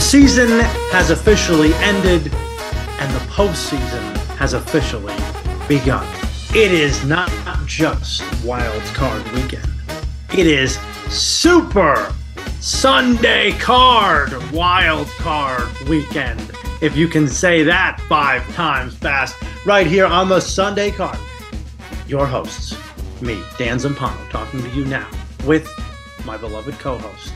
The season has officially ended, and the postseason has officially begun. It is not just wild card weekend. It is super Sunday card wild card weekend. If you can say that five times fast, right here on the Sunday card. Your hosts, me, Dan Zampano, talking to you now with my beloved co-host,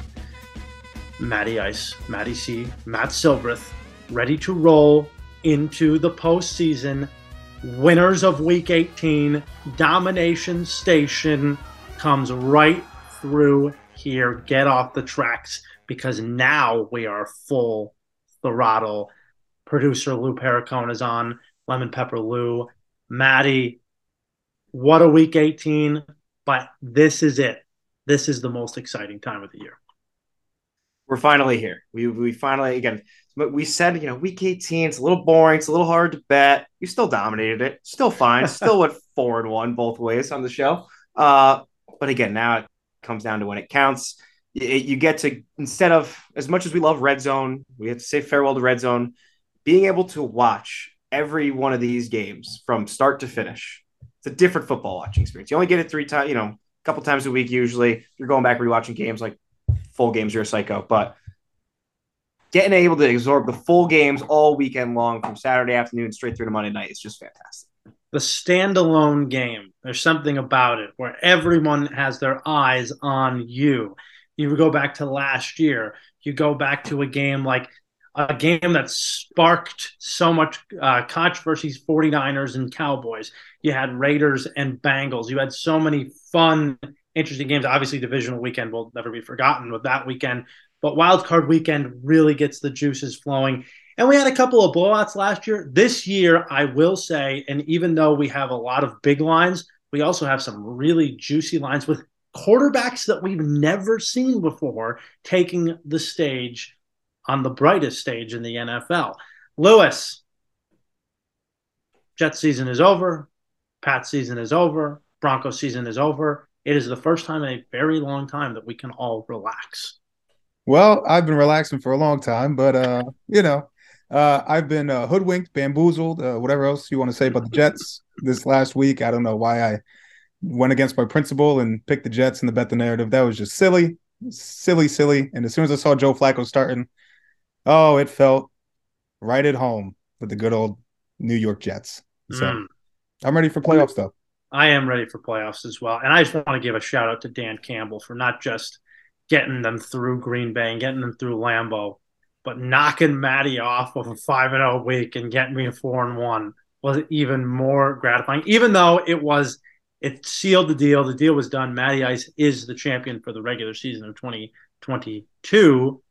Matty Ice, Matty C, Matt Silbreth, ready to roll into the postseason. Winners of Week 18, Domination Station comes right through here. Get off the tracks because now we are full throttle. Producer Lou Pericone is on. Lemon Pepper Lou. Maddie, what a Week 18, but this is it. This is the most exciting time of the year we're finally here. We we finally again. We said you know week eighteen. It's a little boring. It's a little hard to bet. You still dominated it. Still fine. still went four and one both ways on the show. Uh, but again, now it comes down to when it counts. It, you get to instead of as much as we love red zone, we have to say farewell to red zone. Being able to watch every one of these games from start to finish, it's a different football watching experience. You only get it three times, you know, a couple times a week usually. You're going back rewatching games like full games, you're a psycho. But getting able to absorb the full games all weekend long from Saturday afternoon straight through to Monday night is just fantastic. The standalone game, there's something about it where everyone has their eyes on you. You go back to last year, you go back to a game like a game that sparked so much uh, controversies 49ers and Cowboys. You had Raiders and Bengals. You had so many fun interesting games. Obviously, divisional weekend will never be forgotten with that weekend, but wild card weekend really gets the juices flowing. And we had a couple of blowouts last year. This year, I will say, and even though we have a lot of big lines, we also have some really juicy lines with quarterbacks that we've never seen before taking the stage on the brightest stage in the NFL. Lewis, Jet season is over. Pat season is over. Bronco season is over it is the first time in a very long time that we can all relax. Well, I've been relaxing for a long time, but uh, you know, uh, I've been uh, hoodwinked, bamboozled, uh, whatever else you want to say about the Jets this last week. I don't know why I went against my principle and picked the Jets and the bet the narrative. That was just silly, silly, silly. And as soon as I saw Joe Flacco starting, oh, it felt right at home with the good old New York Jets. So mm. I'm ready for playoffs, though. I am ready for playoffs as well. And I just want to give a shout out to Dan Campbell for not just getting them through Green Bay and getting them through Lambeau, but knocking Matty off of a five and zero oh week and getting me a four and one was even more gratifying. Even though it was, it sealed the deal. The deal was done. Matty Ice is the champion for the regular season of 2022.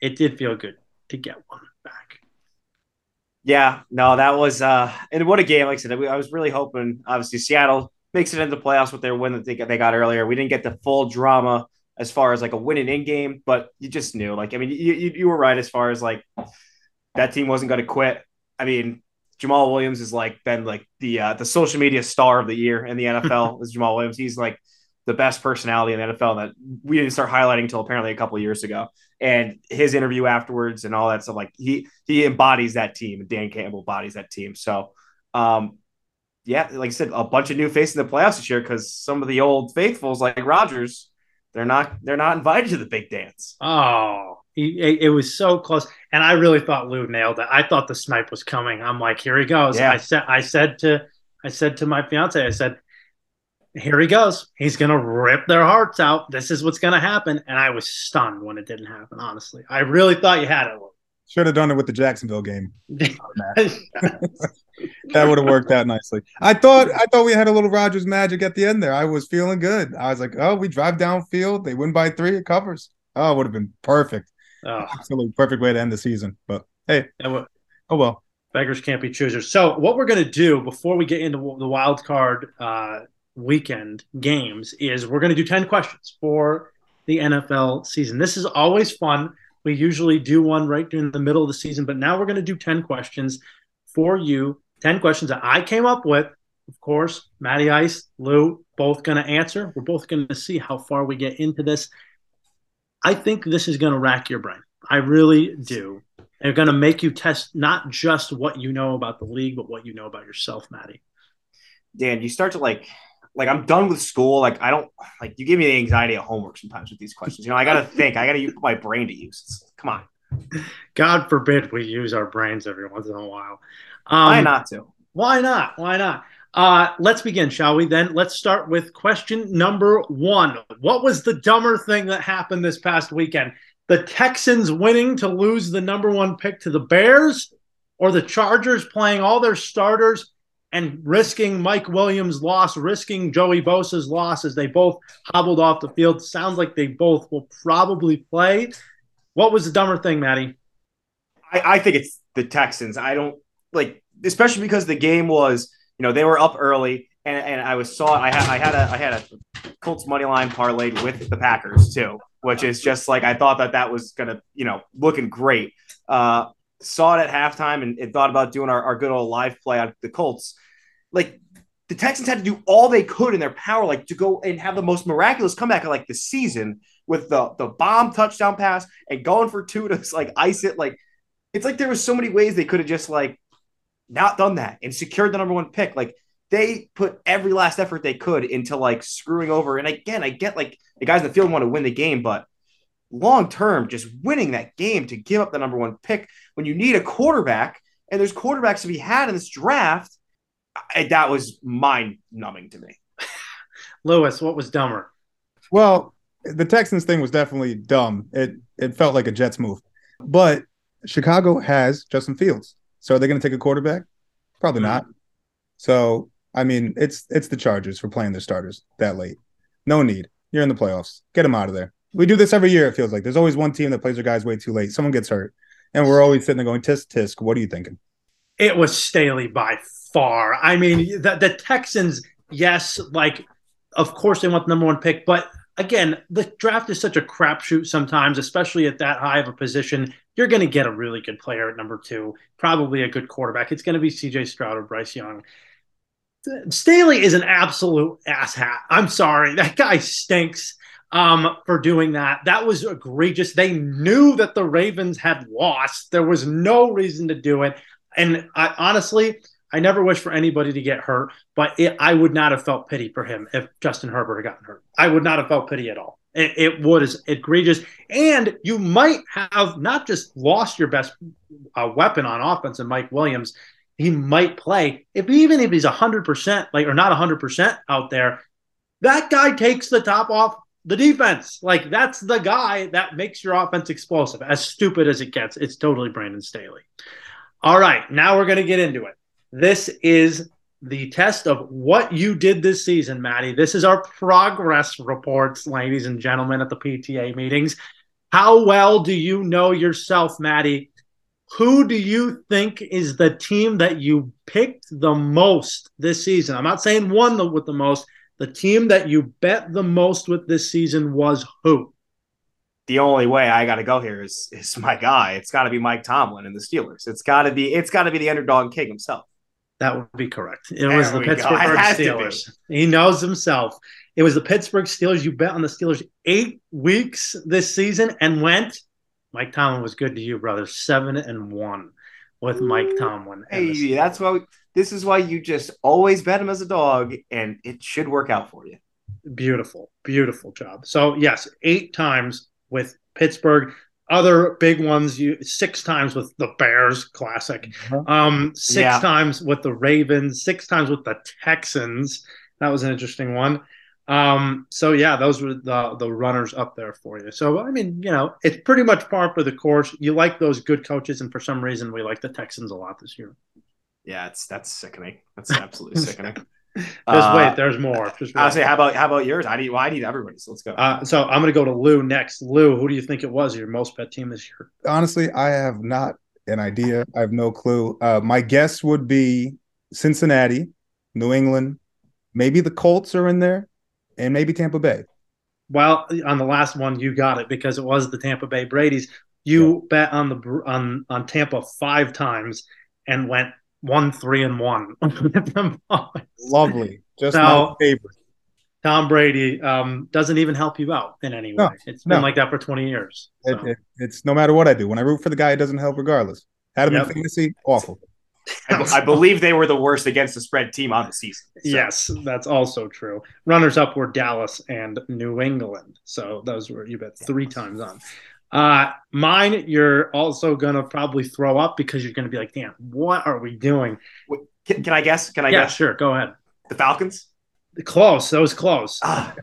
It did feel good to get one. Yeah, no, that was uh and what a game. Like I said, I was really hoping obviously Seattle makes it into the playoffs with their win that they got, they got earlier. We didn't get the full drama as far as like a winning in game, but you just knew. Like, I mean, you, you, you were right as far as like that team wasn't going to quit. I mean, Jamaal Williams is like been like the uh, the social media star of the year in the NFL. is Jamaal Williams. He's like the best personality in the NFL that we didn't start highlighting until apparently a couple years ago. And his interview afterwards and all that stuff, like he he embodies that team, and Dan Campbell embodies that team. So, um, yeah, like I said, a bunch of new faces in the playoffs this year because some of the old faithfuls like Rodgers, they're not they're not invited to the big dance. Oh, it, it was so close, and I really thought Lou nailed it. I thought the snipe was coming. I'm like, here he goes. Yeah. I said I said to I said to my fiance, I said here he goes. He's going to rip their hearts out. This is what's going to happen. And I was stunned when it didn't happen, honestly. I really thought you had it. Should have done it with the Jacksonville game. that would have worked out nicely. I thought I thought we had a little Rodgers magic at the end there. I was feeling good. I was like, oh, we drive downfield, they win by three, it covers. Oh, it would have been perfect. Oh. Absolutely perfect way to end the season. But hey, oh well. Beggars can't be choosers. So what we're gonna do before we get into the wild card uh, weekend games is we're going to do 10 questions for the NFL season. This is always fun. We usually do one right during the middle of the season, but now we're going to do 10 questions for you. 10 questions that I came up with. Of course, Matty Ice, Lou, both going to answer. We're both going to see how far we get into this. I think this is going to rack your brain. I really do. They're going to make you test not just what you know about the league, but what you know about yourself, Maddie. Dan, you start to like, like I'm done with school. Like I don't like you give me the anxiety of homework sometimes with these questions. You know, I got to think. I got to use my brain to use. Come on. God forbid we use our brains every once in a while. Um, why not to? Why not? Why not? Uh, let's begin, shall we? Then let's start with question number one. What was the dumber thing that happened this past weekend? the Texans winning to lose the number one pick to the Bears, or the Chargers playing all their starters and risking Mike Williams' loss, risking Joey Bosa's loss as they both hobbled off the field. Sounds like they both will probably play. What was the dumber thing, Maddie? I, I think it's the Texans. I don't like, especially because the game was, you know, they were up early, and, and I was saw I had I had a I had a Colts money line parlayed with the Packers too which is just like I thought that that was gonna, you know, looking great. Uh, saw it at halftime and, and thought about doing our, our good old live play on the Colts. Like the Texans had to do all they could in their power, like to go and have the most miraculous comeback of like the season with the the bomb touchdown pass and going for two to like ice it. Like it's like there was so many ways they could have just like not done that and secured the number one pick. Like they put every last effort they could into like screwing over. And again, I get like the guys in the field want to win the game, but long term, just winning that game to give up the number one pick when you need a quarterback and there's quarterbacks to be had in this draft, I, that was mind numbing to me. Lewis, what was dumber? Well, the Texans thing was definitely dumb. It it felt like a Jets move, but Chicago has Justin Fields. So are they going to take a quarterback? Probably mm-hmm. not. So I mean, it's it's the Chargers for playing their starters that late. No need. You're in the playoffs. Get them out of there. We do this every year. It feels like there's always one team that plays their guys way too late. Someone gets hurt, and we're always sitting there going, "Tisk tisk." What are you thinking? It was Staley by far. I mean, the, the Texans, yes, like of course they want the number one pick, but again, the draft is such a crapshoot sometimes, especially at that high of a position. You're going to get a really good player at number two, probably a good quarterback. It's going to be C.J. Stroud or Bryce Young. Staley is an absolute asshat. I'm sorry. That guy stinks um, for doing that. That was egregious. They knew that the Ravens had lost. There was no reason to do it. And I, honestly, I never wish for anybody to get hurt, but it, I would not have felt pity for him if Justin Herbert had gotten hurt. I would not have felt pity at all. It, it was egregious. And you might have not just lost your best uh, weapon on offense in Mike Williams, he might play. If even if he's hundred percent, like or not hundred percent out there, that guy takes the top off the defense. Like that's the guy that makes your offense explosive. As stupid as it gets, it's totally Brandon Staley. All right, now we're gonna get into it. This is the test of what you did this season, Maddie. This is our progress reports, ladies and gentlemen, at the PTA meetings. How well do you know yourself, Maddie? who do you think is the team that you picked the most this season? I'm not saying one with the most. The team that you bet the most with this season was who? The only way I got to go here is is my guy. It's got to be Mike Tomlin and the Steelers. It's got to be it's got to be the underdog king himself. That would be correct. It there was the Pittsburgh Steelers. He knows himself. It was the Pittsburgh Steelers. You bet on the Steelers eight weeks this season and went Mike Tomlin was good to you, brother. Seven and one with Mike Tomlin. Hey, that's why we, this is why you just always bet him as a dog, and it should work out for you. Beautiful, beautiful job. So yes, eight times with Pittsburgh. Other big ones, you six times with the Bears, classic. Mm-hmm. Um, six yeah. times with the Ravens, six times with the Texans. That was an interesting one. Um, so yeah, those were the the runners up there for you. So I mean, you know, it's pretty much par for the course. You like those good coaches, and for some reason, we like the Texans a lot this year. Yeah, it's that's sickening. That's absolutely sickening. Just uh, wait, there's more. Just I'll say, how about how about yours? I need well, I need everybody's. Let's go. Uh, so I'm going to go to Lou next. Lou, who do you think it was your most bet team this year? Honestly, I have not an idea. I have no clue. Uh, my guess would be Cincinnati, New England, maybe the Colts are in there and maybe Tampa Bay. Well, on the last one, you got it because it was the Tampa Bay Brady's. You yeah. bet on the on on Tampa five times and went one three and one. Lovely, just so, my favorite. Tom Brady um, doesn't even help you out in any way. No, it's been no. like that for 20 years. It, it, it's no matter what I do. When I root for the guy, it doesn't help regardless. Had him Yep. in fantasy, awful. I, I believe they were the worst against the spread team on the season. So, Yes, that's also true. Runners up were Dallas and New England. So those were you bet three times on. Uh, mine, you're also gonna probably throw up because you're gonna be like, "Damn, what are we doing?" Can, can I guess? Can I guess? yeah, guess? sure, go ahead. The Falcons. Close. That was close. Ah,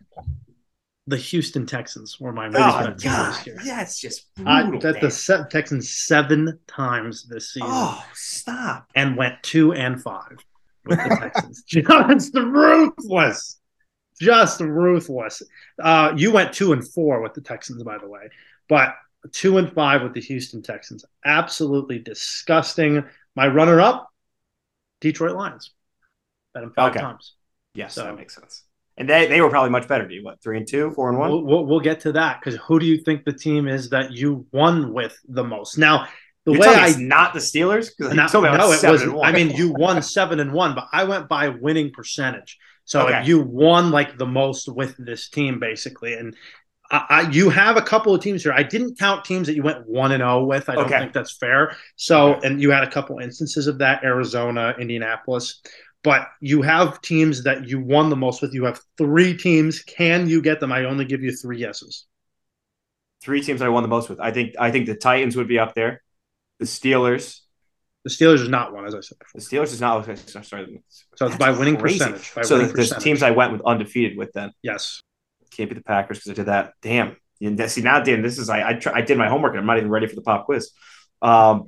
The Houston Texans were my oh God! this year. Yeah, it's just I brutal. bet the man. se- Texans seven times this season oh, stop! and went two and five with the Texans. Just ruthless. Just ruthless. Uh, you went two and four with the Texans, by the way, but two and five with the Houston Texans. Absolutely disgusting. My runner up, Detroit Lions. Bet them five Okay. times. Yes, So- that makes sense. And they, they were probably much better. Do you what? Three and two, four and one. We'll, we'll, we'll get to that because who do you think the team is that you won with the most? Now, the You're way I it's not the Steelers because No, me I no, was it was. I mean, you won seven and one, but I went by winning percentage. So Okay. you won like the most with this team, basically. And I, I, you have a couple of teams here. I didn't count teams that you went one and zero with. I don't Okay. think that's fair. So, Okay. and you had a couple instances of that: Arizona, Indianapolis. But you have teams that you won the most with. You have three teams. Can you get them? I only give you three yeses. three teams I won the most with. I think I think the Titans would be up there. The Steelers. The Steelers is not one, as I said The. Steelers is not. okay, Sorry. So it's by winning crazy. percentage. By so winning the, the percentage. teams I went with undefeated with then yes. Can't be the Packers because I did that. Damn. See now, Dan, this is I I, try, I did my homework and I'm not even ready for the pop quiz. Um,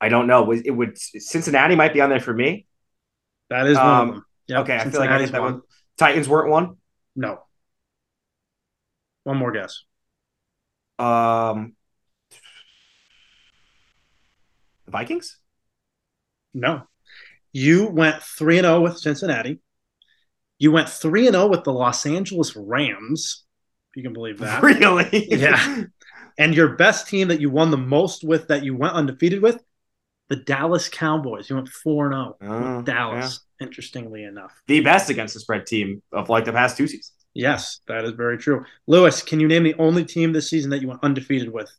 I don't know. It would Cincinnati might be on there for me. That is Um, them. Yep, okay, I feel like I did that one. one. Titans weren't one. No. One more guess. Um, the Vikings. No. You went 3 and 0 with Cincinnati. You went 3 and 0 with the Los Angeles Rams, if you can believe that. Really? Yeah. And your best team that you won the most with that you went undefeated with, the Dallas Cowboys. You went 4 and 0 Oh, with Dallas, interestingly enough. the best against the spread team of like the past two seasons. Yes, that is very true. Lewis, can you name the only team this season that you went undefeated with?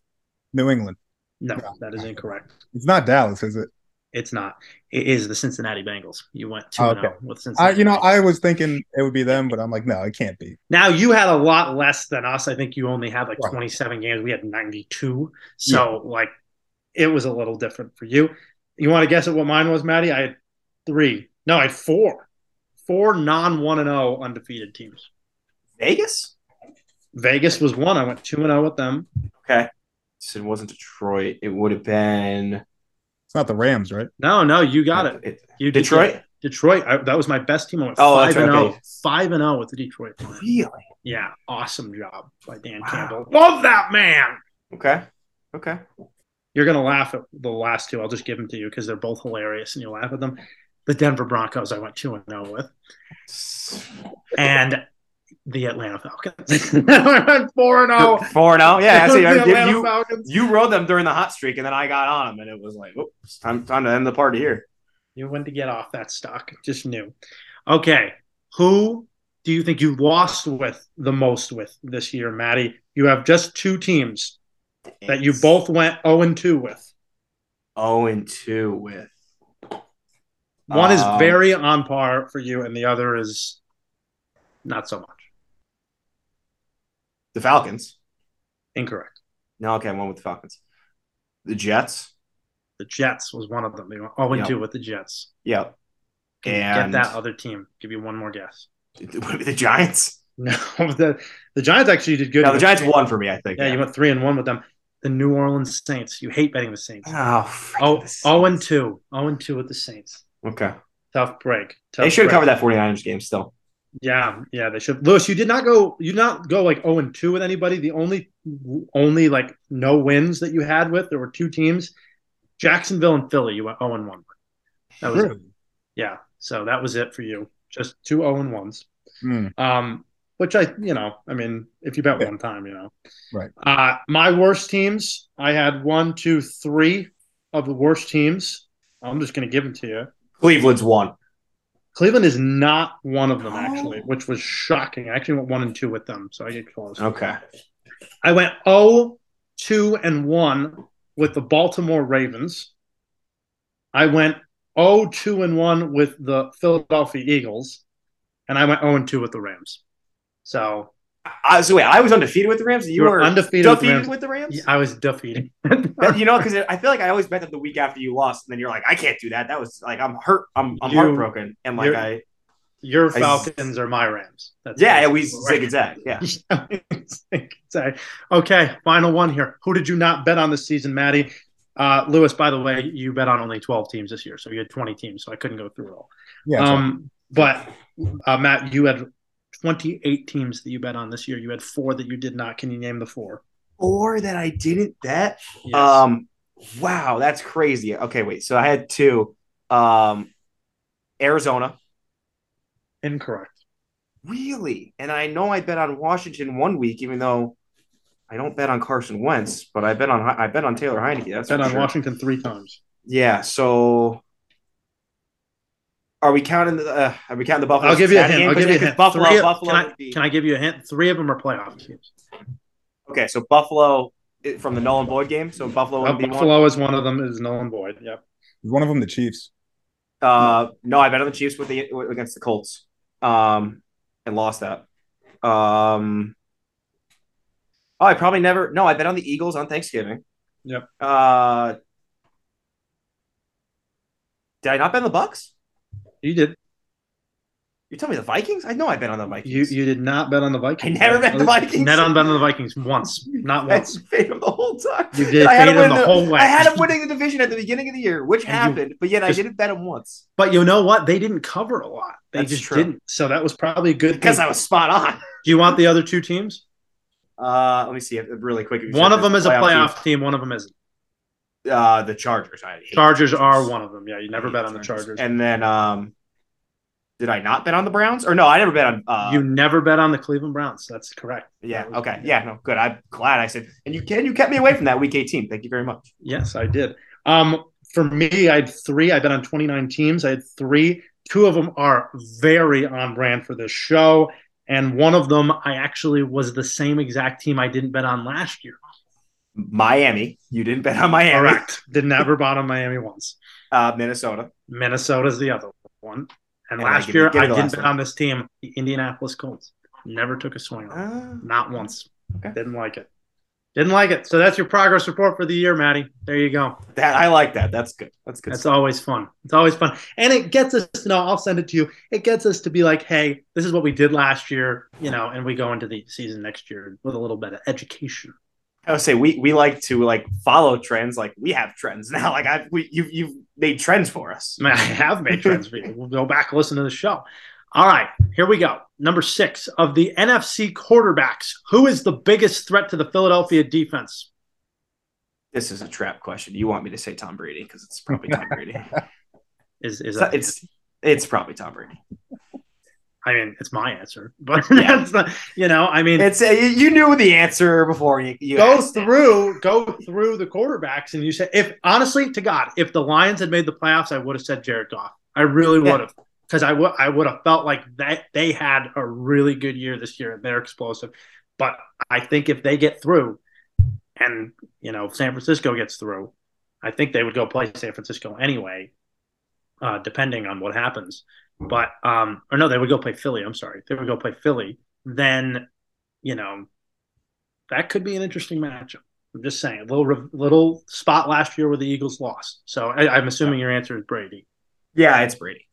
New England. No, No. that is incorrect. It's not Dallas, is it? It's not. It is the Cincinnati Bengals. You went 2 Okay. 0 with I, Cincinnati. you know, I was thinking it would be them, but I'm like, no, it can't be. Now you had a lot less than us. I think you only had like Right. 27 games. We had 92. So like it was a little different for you. You want to guess at what mine was, Maddie? I had three. No, I had four. Four non one and zero undefeated teams. Vegas. Vegas was one. I went two and zero with them. Okay. So it wasn't Detroit. It would have been It's not the Rams, right? No, no, you got it. You Detroit. get it. Detroit. I, that was my best team. I went Oh, five and zero. okay. Oh, five and zero with the Detroit. Lions. Really? Yeah, awesome job by Dan Wow. Campbell. Love that man. Okay. Okay. You're gonna laugh at the last two. I'll just give them to you because they're both hilarious, and you'll laugh at them. The Denver Broncos, I went two and zero with, and the Atlanta Falcons. I went four and zero. Four now. Yeah. I see. The I- you, Falcons. you rode them during the hot streak, and then I got on them, and it was like, oh, it's time, time to end the party here. You went to get off that stock. Just knew. Okay, who do you think you lost with the most with this year, Maddie? You have just two teams that you both went zero and two with. zero and two with. One is Um, very on par for you, and the other is not so much. The Falcons. Incorrect. No, okay, I went with the Falcons. The Jets. The Jets was one of them. They went 0 and Yeah. 2 with the Jets. Yep. Can And- get that other team? Give you one more guess. Would be the Giants. No, the the Giants actually did good. No, the Giants won for me. I think. Yeah, you went three and one with them. The New Orleans Saints. You hate betting the Saints. Oh, Oh, the oh and Saints. 2. 0 and 2 with the Saints. Okay. Tough break. Tough They should have break. covered that 49ers game still. Yeah, yeah, they should. Lewis, you did not go. You did not go like zero and two with anybody. The only, only like no wins that you had with there were two teams, Jacksonville and Philly. You went zero and one. That was. Really? yeah. So that was it for you. Just two zero and ones. Hmm. Um, which I, you know, I mean, if you bet Yeah. one time, you know, Right. Uh, my worst teams. I had one, two, three of the worst teams. I'm just going to give them to you. Cleveland's won. Cleveland is not one of them, actually, which was shocking. I actually went one and two with them, so I get close. Okay. I went 0, 2, and 1 with the Baltimore Ravens. I went 0, 2, and 1 with the Philadelphia Eagles. And I went 0 and 2 with the Rams. So I, so wait, I was undefeated with the Rams. You, You were were undefeated with the Rams. with the Rams. I was defeated. You know, because I feel like I always bet that the week after you lost, and then you're like, I can't do that. That was like I'm hurt. I'm, I'm You- heartbroken, and like I Your I- Falcons are my Rams. That's yeah, yeah, we zig and zag. Yeah, Zag. okay, final one here. Who did you not bet on this season, Maddie? Uh, Lewis, by the way, you bet on only 12 teams this year, so you had 20 teams, so I couldn't go through it all. Yeah. so- Um, but uh, Matt, you had 28 teams that you bet on this year. You had four that you did not. Can you name the four? or that I didn't bet. Yes. Um, wow, that's crazy. Okay, wait. So I had two. Um, Arizona, Incorrect. really, and I know I bet on Washington one week, even though I don't bet on Carson Wentz, but I bet on I bet on Taylor Heinicke. That's Bet on sure. Washington three times. Yeah. So. Are we counting the? Uh, are we counting the Buffalo? I'll give you a hint. game? I'll give you a 'Cause hint. Buffalo, Three of- Buffalo can, I, be- can I give you a hint? Three of them are playoff teams. Okay, so Buffalo from the null and void game. So Buffalo Uh, would be one. Buffalo is one of them. Is null and void. Yep. Is one of them the Chiefs? Uh, no, I bet on the Chiefs with the against the Colts, um, and lost that. Um, oh, I probably never. No, I bet on the Eagles on Thanksgiving. Yep. Uh, did I not bet on the Bucks? You did. You tell me the Vikings? I know I bet on the Vikings. you you did not bet on the Vikings. I never bet the Vikings. Net on bet on the Vikings once, not I once. paid them the whole time. You did I had fade them win the whole way. I had them winning the division at the beginning of the year, which And you- happened, but yet I didn't bet them once But you know what? They didn't cover a lot. They That's just true. didn't. So that was probably a good because thing. I was spot on. Do you want the other two teams? Uh, let me see really quick. One of them is a team. playoff team. One of them isn't. Uh, the Chargers. I Chargers the are one of them. Yeah, you never bet on the Chargers. And then, um, did I not bet on the Browns? Or no, I never bet on. Uh, you never bet on the Cleveland Browns. That's correct. yeah. That was- Okay. Yeah. No. Good. I'm glad I said. And you can. You kept me away from that week 18. Thank you very much. Yes, I did. Um, for me, I had three. I bet on 29 teams. I had three. Two of them are very on brand for this show. And one of them, I actually was the same exact team I didn't bet on last year. Miami. You didn't bet on Miami. Correct. Did never bet on Miami once. Uh, Minnesota. Minnesota's the other one. And And last me- year, I didn't bet one. on this team, the Indianapolis Colts. Never took a swing on. Uh, Not once. Okay. Didn't like it. Didn't like it. So that's your progress report for the year, Maddie. There you go. that I like that. That's good. That's good. That's always fun. It's always fun. And it gets us to know, I'll send it to you. It gets us to be like, hey, this is what we did last year, you know, and we go into the season next year with a little bit of education. I would say we we like to like follow trends. Like we have trends now. Like I we you you've made trends for us. I mean, I have made trends for you. We'll go back and listen to the show. All right, here we go. Number six of the NFC quarterbacks. Who is the biggest threat to the Philadelphia defense? This is a trap question. You want me to say Tom Brady because it's probably Tom Brady. Is is that, it's it's probably Tom Brady. I mean, it's my answer, but Yeah. that's not, you know, I mean, It's uh, you- you knew the answer before you, you go asked it. through go through the quarterbacks and you say if honestly to god if the lions had made the playoffs i would have said jared goff i really would have because i would i would have felt like that they had a really good year this year and they're explosive but i think if they get through and you know san francisco gets through i think they would go play san francisco anyway uh, depending on what happens but um or no they would go play philly i'm sorry they would go play philly then you know that could be an interesting matchup. I'm just saying, a little little spot last year where the Eagles lost. So I, I'm assuming your answer is Brady. Yeah, it's Brady.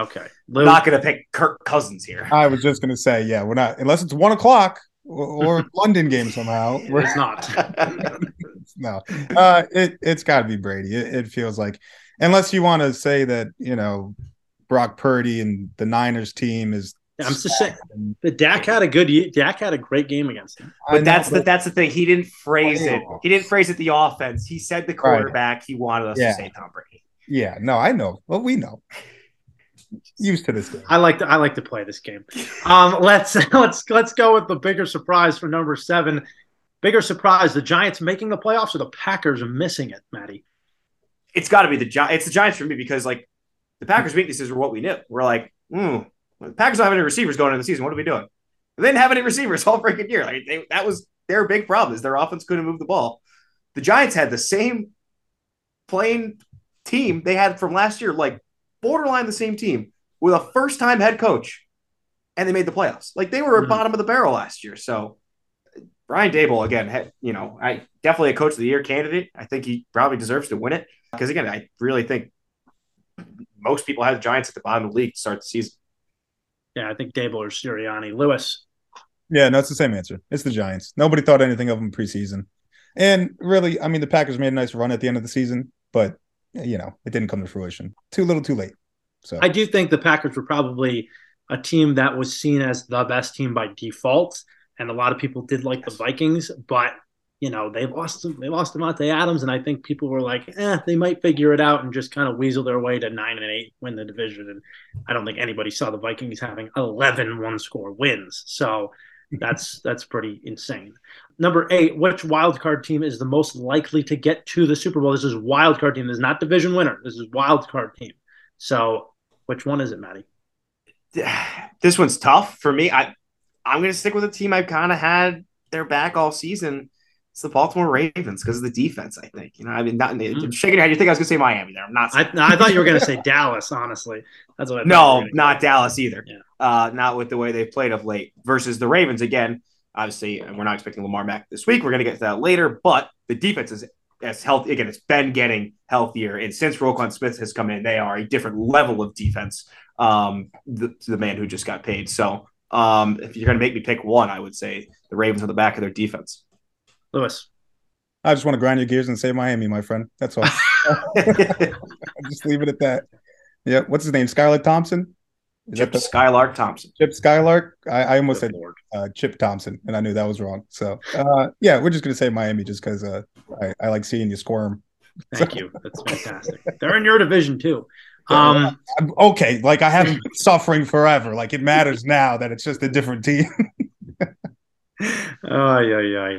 Okay, Lou, not gonna pick Kirk Cousins here. I was just gonna say, yeah, we're not unless it's one o'clock or, or London game somehow. We're it's not. no, uh, it it's got to be Brady. It, it feels like, unless you want to say that you know Brock Purdy and the Niners team is. I'm just saying, the Dak had a good. ye- Dak had a great game against him. But know, that's the that's the thing. He didn't phrase it. He didn't phrase it the offense. He said the quarterback. He wanted us Yeah. to say Tom Brady. yeah. No, I know. Well, we know. Used to this game. I like to I like to play this game. Um, let's let's let's go with the bigger surprise for number seven. Bigger surprise: the Giants making the playoffs or the Packers missing it, Matty. It's got to be the Gi- It's the Giants for me because like the Packers' weaknesses were what we knew. We're like mm, the Packers don't have any receivers going into the season. What are we doing? They didn't have any receivers all freaking year. Like they, that was their big problem is their offense couldn't move the ball. The Giants had the same playing team they had from last year, like borderline the same team with a first time head coach, and they made the playoffs. Like they were mm-hmm. bottom of the barrel last year. So Brian Daboll again, had, you know, I definitely a coach of the year candidate. I think he probably deserves to win it because again, I really think most people have the Giants at the bottom of the league to start the season. Yeah, I think Daboll or Sirianni. Lewis. Yeah, no, it's the same answer. It's the Giants. Nobody thought anything of them preseason. And really, I mean, the Packers made a nice run at the end of the season, but you know, it didn't come to fruition. Too little, too late. So I do think the Packers were probably a team that was seen as the best team by default, and a lot of people did like the Vikings, but you know they lost they lost Davante Adams, and I think people were like, eh, they might figure it out and just kind of weasel their way to nine and eight, win the division. And I don't think anybody saw the Vikings having 11 one score wins. So that's that's pretty insane. Number eight, which wild card team is the most likely to get to the Super Bowl? This is wild card team. This is not division winner. This is wild card team. So which one is it, Maddie? This one's tough for me. I I'm gonna stick with a team I've kind of had their back all season. It's the Baltimore Ravens because of the defense. I think you know. I mean, not mm-hmm. shaking your head. You think I was gonna say Miami there? I'm not. I, I, thought you were gonna say Dallas. Honestly, that's what. I no, not Dallas either. Yeah. Uh, not with the way they've played of late. Versus the Ravens again. Obviously, and we're not expecting Lamar back this week. We're gonna get to that later. But the defense is as healthy again. It's been getting healthier, and since Roquan Smith has come in, they are a different level of defense. Um, the, the man who just got paid. So, um, if you're gonna make me pick one, I would say the Ravens on the back of their defense. Lewis. I just want to grind your gears and say Miami, my friend. That's all. just leave it at that. Yeah. What's his name? Skylar Thompson? Is Chip the, Skylark Thompson. Chip Skylark. I, I almost Good said uh, Chip Thompson, and I knew that was wrong. So, uh, yeah, we're just gonna say Miami just because uh, I, I, like seeing you squirm. Thank so. you. That's fantastic. They're in your division too. Um, okay, like I haven't been suffering forever. Like it matters now that it's just a different team. oh yeah, yeah.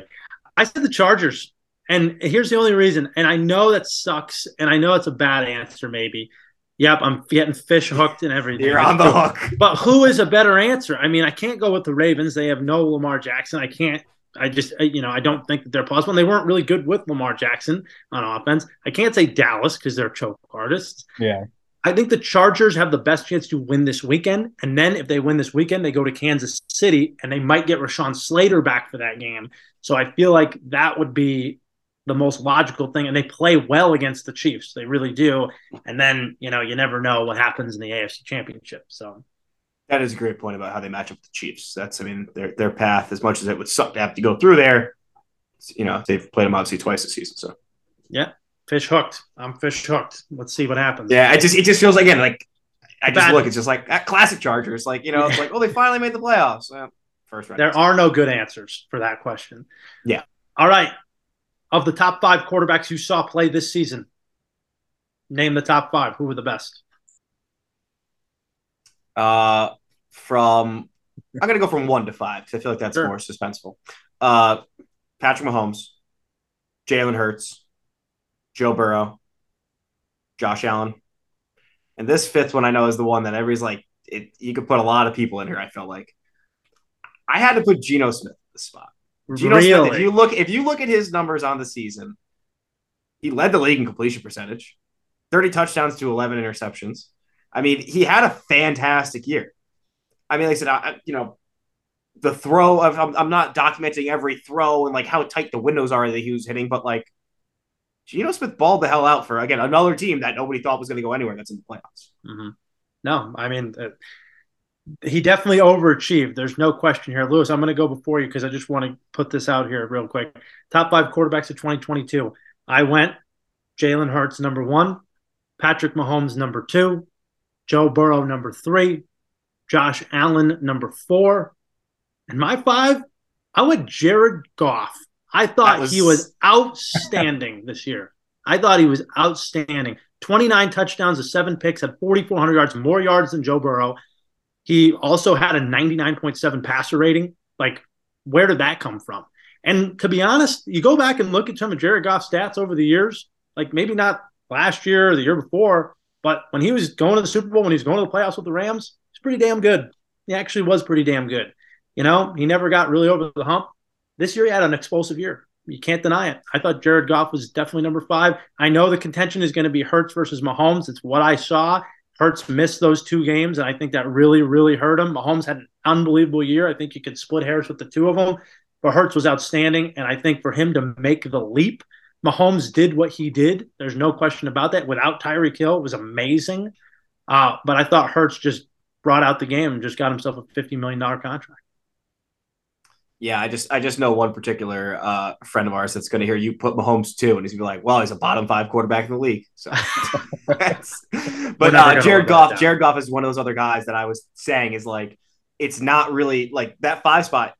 I said the Chargers. And here's the only reason. And I know that sucks. And I know it's a bad answer, maybe. Yep, I'm getting fish hooked and everything. You're on the hook. But who is a better answer? I mean, I can't go with the Ravens. They have no Lamar Jackson. I can't. I just, you know, I don't think that they're possible. And they weren't really good with Lamar Jackson on offense. I can't say Dallas because they're choke artists. Yeah. I think the Chargers have the best chance to win this weekend. And then if they win this weekend, they go to Kansas City and they might get Rashawn Slater back for that game. So I feel like that would be the most logical thing. And they play well against the Chiefs. They really do. And then, you know, you never know what happens in the AFC championship. So that is a great point about how they match up with the Chiefs. That's, I mean, their their path, as much as it would suck to have to go through there, you know, they've played them obviously twice this season. So yeah, fish hooked. I'm fish hooked. Let's see what happens. Yeah, it just it just feels like again, like I just look, it's just like that classic Chargers. Like, you know, it's like, oh, they finally made the playoffs. Well, first round. There are no good answers for that question. Yeah. All right. Of the top five quarterbacks you saw play this season, name the top five. Who were the best? Uh, from I'm gonna go from one to five because I feel like that's sure. more suspenseful. Uh, Patrick Mahomes, Jalen Hurts, Joe Burrow, Josh Allen, and this fifth one I know is the one that everybody's like, it, you could put a lot of people in here. I felt like I had to put Geno Smith in the spot. Geno really? Smith, if you look, if you look at his numbers on the season, he led the league in completion percentage, 30 touchdowns to 11 interceptions. I mean, he had a fantastic year. I mean, like I said, I, you know, the throw of I'm, I'm, not documenting every throw and like how tight the windows are that he was hitting, but like Geno Smith balled the hell out for again another team that nobody thought was going to go anywhere that's in the playoffs. Mm-hmm. No, I mean, uh, he definitely overachieved. There's no question here. Lewis, I'm going to go before you because I just want to put this out here real quick. Top five quarterbacks of 2022. I went Jalen Hurts number one, Patrick Mahomes number two, Joe Burrow number three, Josh Allen number four, and my five, I went Jared Goff. I thought was... he was outstanding this year. I thought he was outstanding. 29 touchdowns, of seven picks, had 4,400 yards, more yards than Joe Burrow. He also had a 99.7 passer rating. Like, where did that come from? And to be honest, you go back and look at some of Jared Goff's stats over the years, like maybe not last year or the year before, but when he was going to the Super Bowl, when he was going to the playoffs with the Rams, he's pretty damn good. He actually was pretty damn good. You know, he never got really over the hump. This year he had an explosive year. You can't deny it. I thought Jared Goff was definitely number five. I know the contention is going to be Hurts versus Mahomes. It's what I saw. Hurts missed those two games, and I think that really, really hurt him. Mahomes had an unbelievable year. I think you could split hairs with the two of them, but Hurts was outstanding. And I think for him to make the leap, Mahomes did what he did. There's no question about that. Without Tyreek Hill, it was amazing. Uh, but I thought Hurts just brought out the game and just got himself a $50 million contract. Yeah, I just I just know one particular uh, friend of ours that's going to hear you put Mahomes too, and he's gonna be like, "Well, he's a bottom five quarterback in the league." So, but uh, Jared Goff, Jared Goff is one of those other guys that I was saying is like, it's not really like that five spot.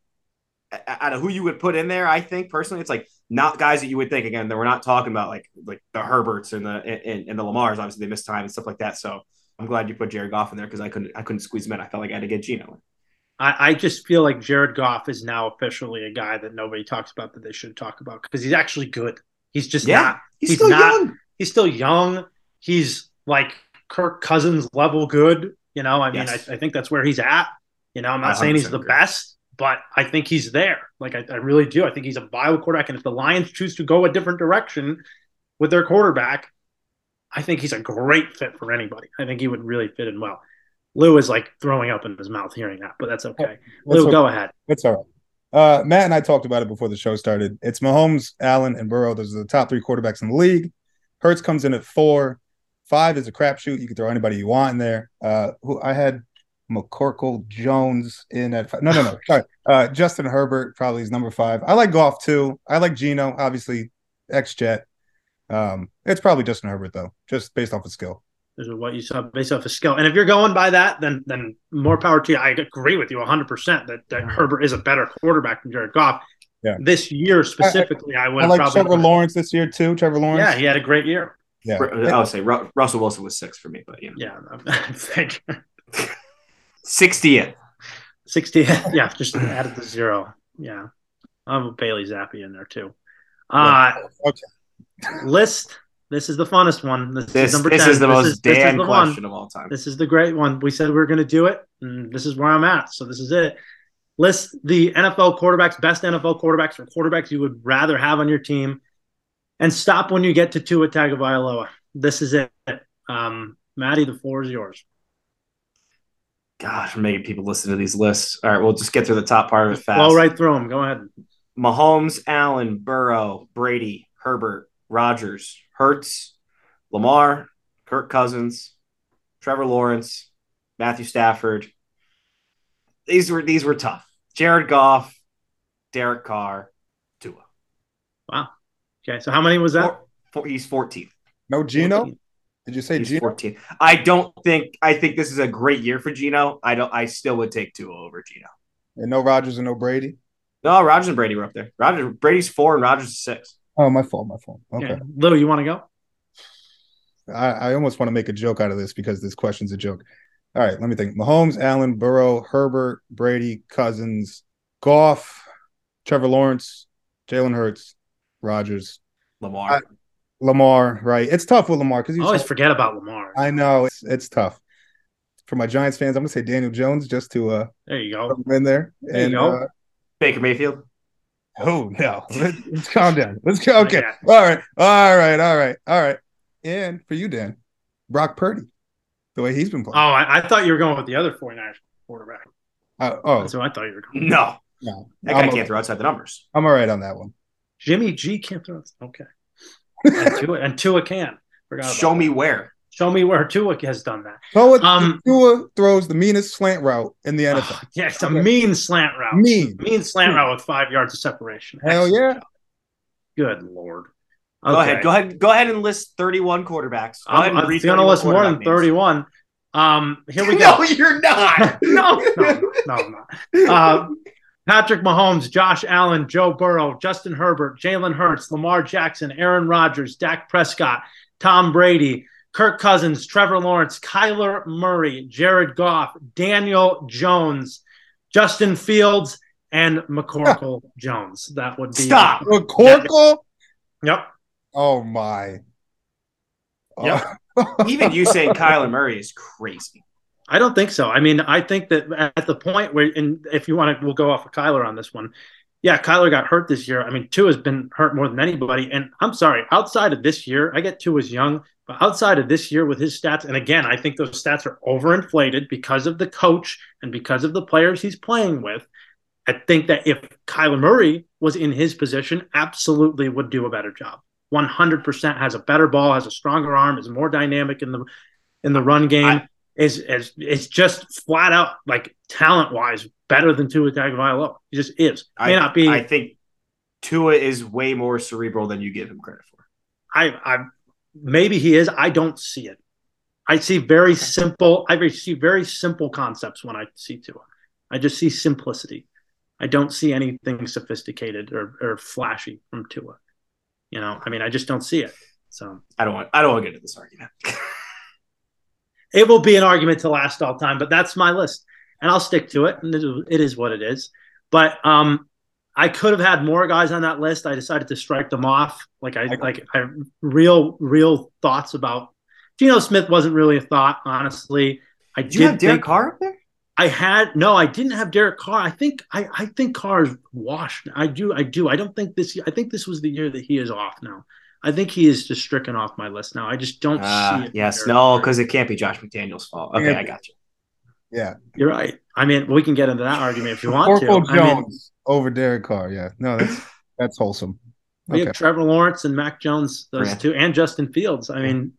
Out of who you would put in there, I think personally, it's like not guys that you would think. Again, that we're not talking about like like the Herberts and the and, and the Lamars. Obviously, they missed time and stuff like that. So I'm glad you put Jared Goff in there because I couldn't I couldn't squeeze him in. I felt like I had to get Geno. I, I, just feel like Jared Goff is now officially a guy that nobody talks about that they should talk about because he's actually good. He's just yeah, not. He's, he's still not, young. He's still young. He's like Kirk Cousins level good. You know, I mean, yes. I, I, think that's where he's at. You know, I'm not saying he's the agree. best, but I think he's there. Like I, I really do. I think he's a viable quarterback. And if the Lions choose to go a different direction with their quarterback, I think he's a great fit for anybody. I think he would really fit in well. Lou is like throwing up in his mouth hearing that, but that's okay. That's Lou, okay. go ahead. It's all right. Uh, Matt and I talked about it before the show started. It's Mahomes, Allen, and Burrow. Those are the top three quarterbacks in the league. Hurts comes in at four. Five is a crapshoot. You can throw anybody you want in there. Uh, who I had McCorkle Jones in at five. No, no, no. Sorry. Uh, Justin Herbert probably is number five. I like Goff too. I like Geno, obviously, ex Jet. Um, it's probably Justin Herbert though, just based off of skill. Is what you saw based off of skill. And if you're going by that, then then more power to you. I agree with you 100 percent that that Herbert is a better quarterback than Jared Goff. Yeah. This year specifically, I, I would. I like probably Trevor Lawrence this year too. Trevor Lawrence. Yeah, he had a great year. Yeah, I would say Russell Wilson was six for me, but you know. yeah, I think 60th. 60th. Yeah, just added the zero. Yeah, I'm Bailey Zappe in there too. Uh, okay. list this is the funnest one. This, this is number this 10. is the this most is, damn the question one. of all time. This is the great one. We said we are going to do it, and this is where I'm at. So this is it. List the NFL quarterbacks, best NFL quarterbacks, or quarterbacks you would rather have on your team, and stop when you get to Tua Tagovailoa. This is it. Um, Maddie, the floor is yours. Gosh, we're making people listen to these lists. All right, we'll just get through the top part of it fast. Blow right through them. Go ahead. Mahomes, Allen, Burrow, Brady, Herbert, Rodgers, Hurts, Lamar, Kirk Cousins, Trevor Lawrence, Matthew Stafford. These were these were tough. Jared Goff, Derek Carr, Tua. Wow. Okay, so how many was that? Four, four, he's 14. No Geno? 14. Did you say he's Geno? 14. I don't think I think this is a great year for Geno. I don't I still would take Tua over Geno. And no Rodgers and no Brady? No, Rodgers and Brady were up there. Rodgers Brady's four and Rodgers is six. Oh, my fault. My fault. Okay. Yeah. Little, you want to go? I, I almost want to make a joke out of this because this question's a joke. All right, let me think. Mahomes, Allen, Burrow, Herbert, Brady, Cousins, Goff, Trevor Lawrence, Jalen Hurts, Rodgers, Lamar. I, Lamar, right? It's tough with Lamar because you always forget about Lamar. I know it's it's tough. For my Giants fans, I'm gonna say Daniel Jones just to uh there you go in there. There and, you go. Uh, Baker Mayfield. Oh no! Let's, let's calm down. Let's go. Okay. All right. All right. All right. All right. And for you, Dan, Brock Purdy, the way he's been playing. Oh, I, I thought you were going with the other 49ers quarterback. Uh, oh, so I thought you were going. No, no, that guy I'm can't throw outside the numbers. I'm all right on that one. Jimmy G can't throw. Okay. and Tua, and Tua can. Show that. me where. Show me where Tua has done that. Tua, um, Tua throws the meanest slant route in the NFL. Oh, yeah, it's a okay. mean slant route. Mean. Mean slant mean. route with five yards of separation. Hell Excellent yeah. Job. Good lord. Okay. Go ahead. Go ahead. Go ahead and list 31 quarterbacks. Go I'm, I'm going to list more than 31. Um, here we go. no, you're not. no, no, no, I'm not. Uh, Patrick Mahomes, Josh Allen, Joe Burrow, Justin Herbert, Jalen Hurts, Lamar Jackson, Aaron Rodgers, Dak Prescott, Tom Brady, Kirk Cousins, Trevor Lawrence, Kyler Murray, Jared Goff, Daniel Jones, Justin Fields, and McCorkle Jones. That would be stop McCorkle. Yep. Oh my. Yep. Oh. Even you saying Kyler Murray is crazy. I don't think so. I mean, I think that at the point where, and if you want to, we'll go off of Kyler on this one. Yeah, Kyler got hurt this year. I mean, Tua has been hurt more than anybody. And I'm sorry, outside of this year, I get Tua's young, but outside of this year with his stats, and again, I think those stats are overinflated because of the coach and because of the players he's playing with. I think that if Kyler Murray was in his position, absolutely would do a better job. 100% has a better ball, has a stronger arm, is more dynamic in the in the run game. I, is is it's just flat out like talent wise better than Tua Tagovailoa. He just is. May I, not be. I think Tua is way more cerebral than you give him credit for. I, I maybe he is. I don't see it. I see very simple. I see very simple concepts when I see Tua. I just see simplicity. I don't see anything sophisticated or, or flashy from Tua. You know, I mean, I just don't see it. So I don't want. I don't want to get into this argument. it will be an argument to last all time, but that's my list, and I'll stick to it. And it is what it is. But um, I could have had more guys on that list. I decided to strike them off. Like I like I real real thoughts about Geno Smith wasn't really a thought, honestly. I did, did you have Derek think, Carr up there? I had no, I didn't have Derek Carr. I think I, I think Carr is washed. I do, I do. I don't think this. I think this was the year that he is off now. I think he is just stricken off my list now. I just don't uh, see it. Yes, no, because it can't be Josh McDaniels' fault. Okay. I got you. Yeah, you're right. I mean, we can get into that argument if you want Orville to. Jones I mean, over Derek Carr. Yeah, no, that's that's wholesome. We okay. have Trevor Lawrence and Mac Jones, those yeah. two, and Justin Fields. I mean,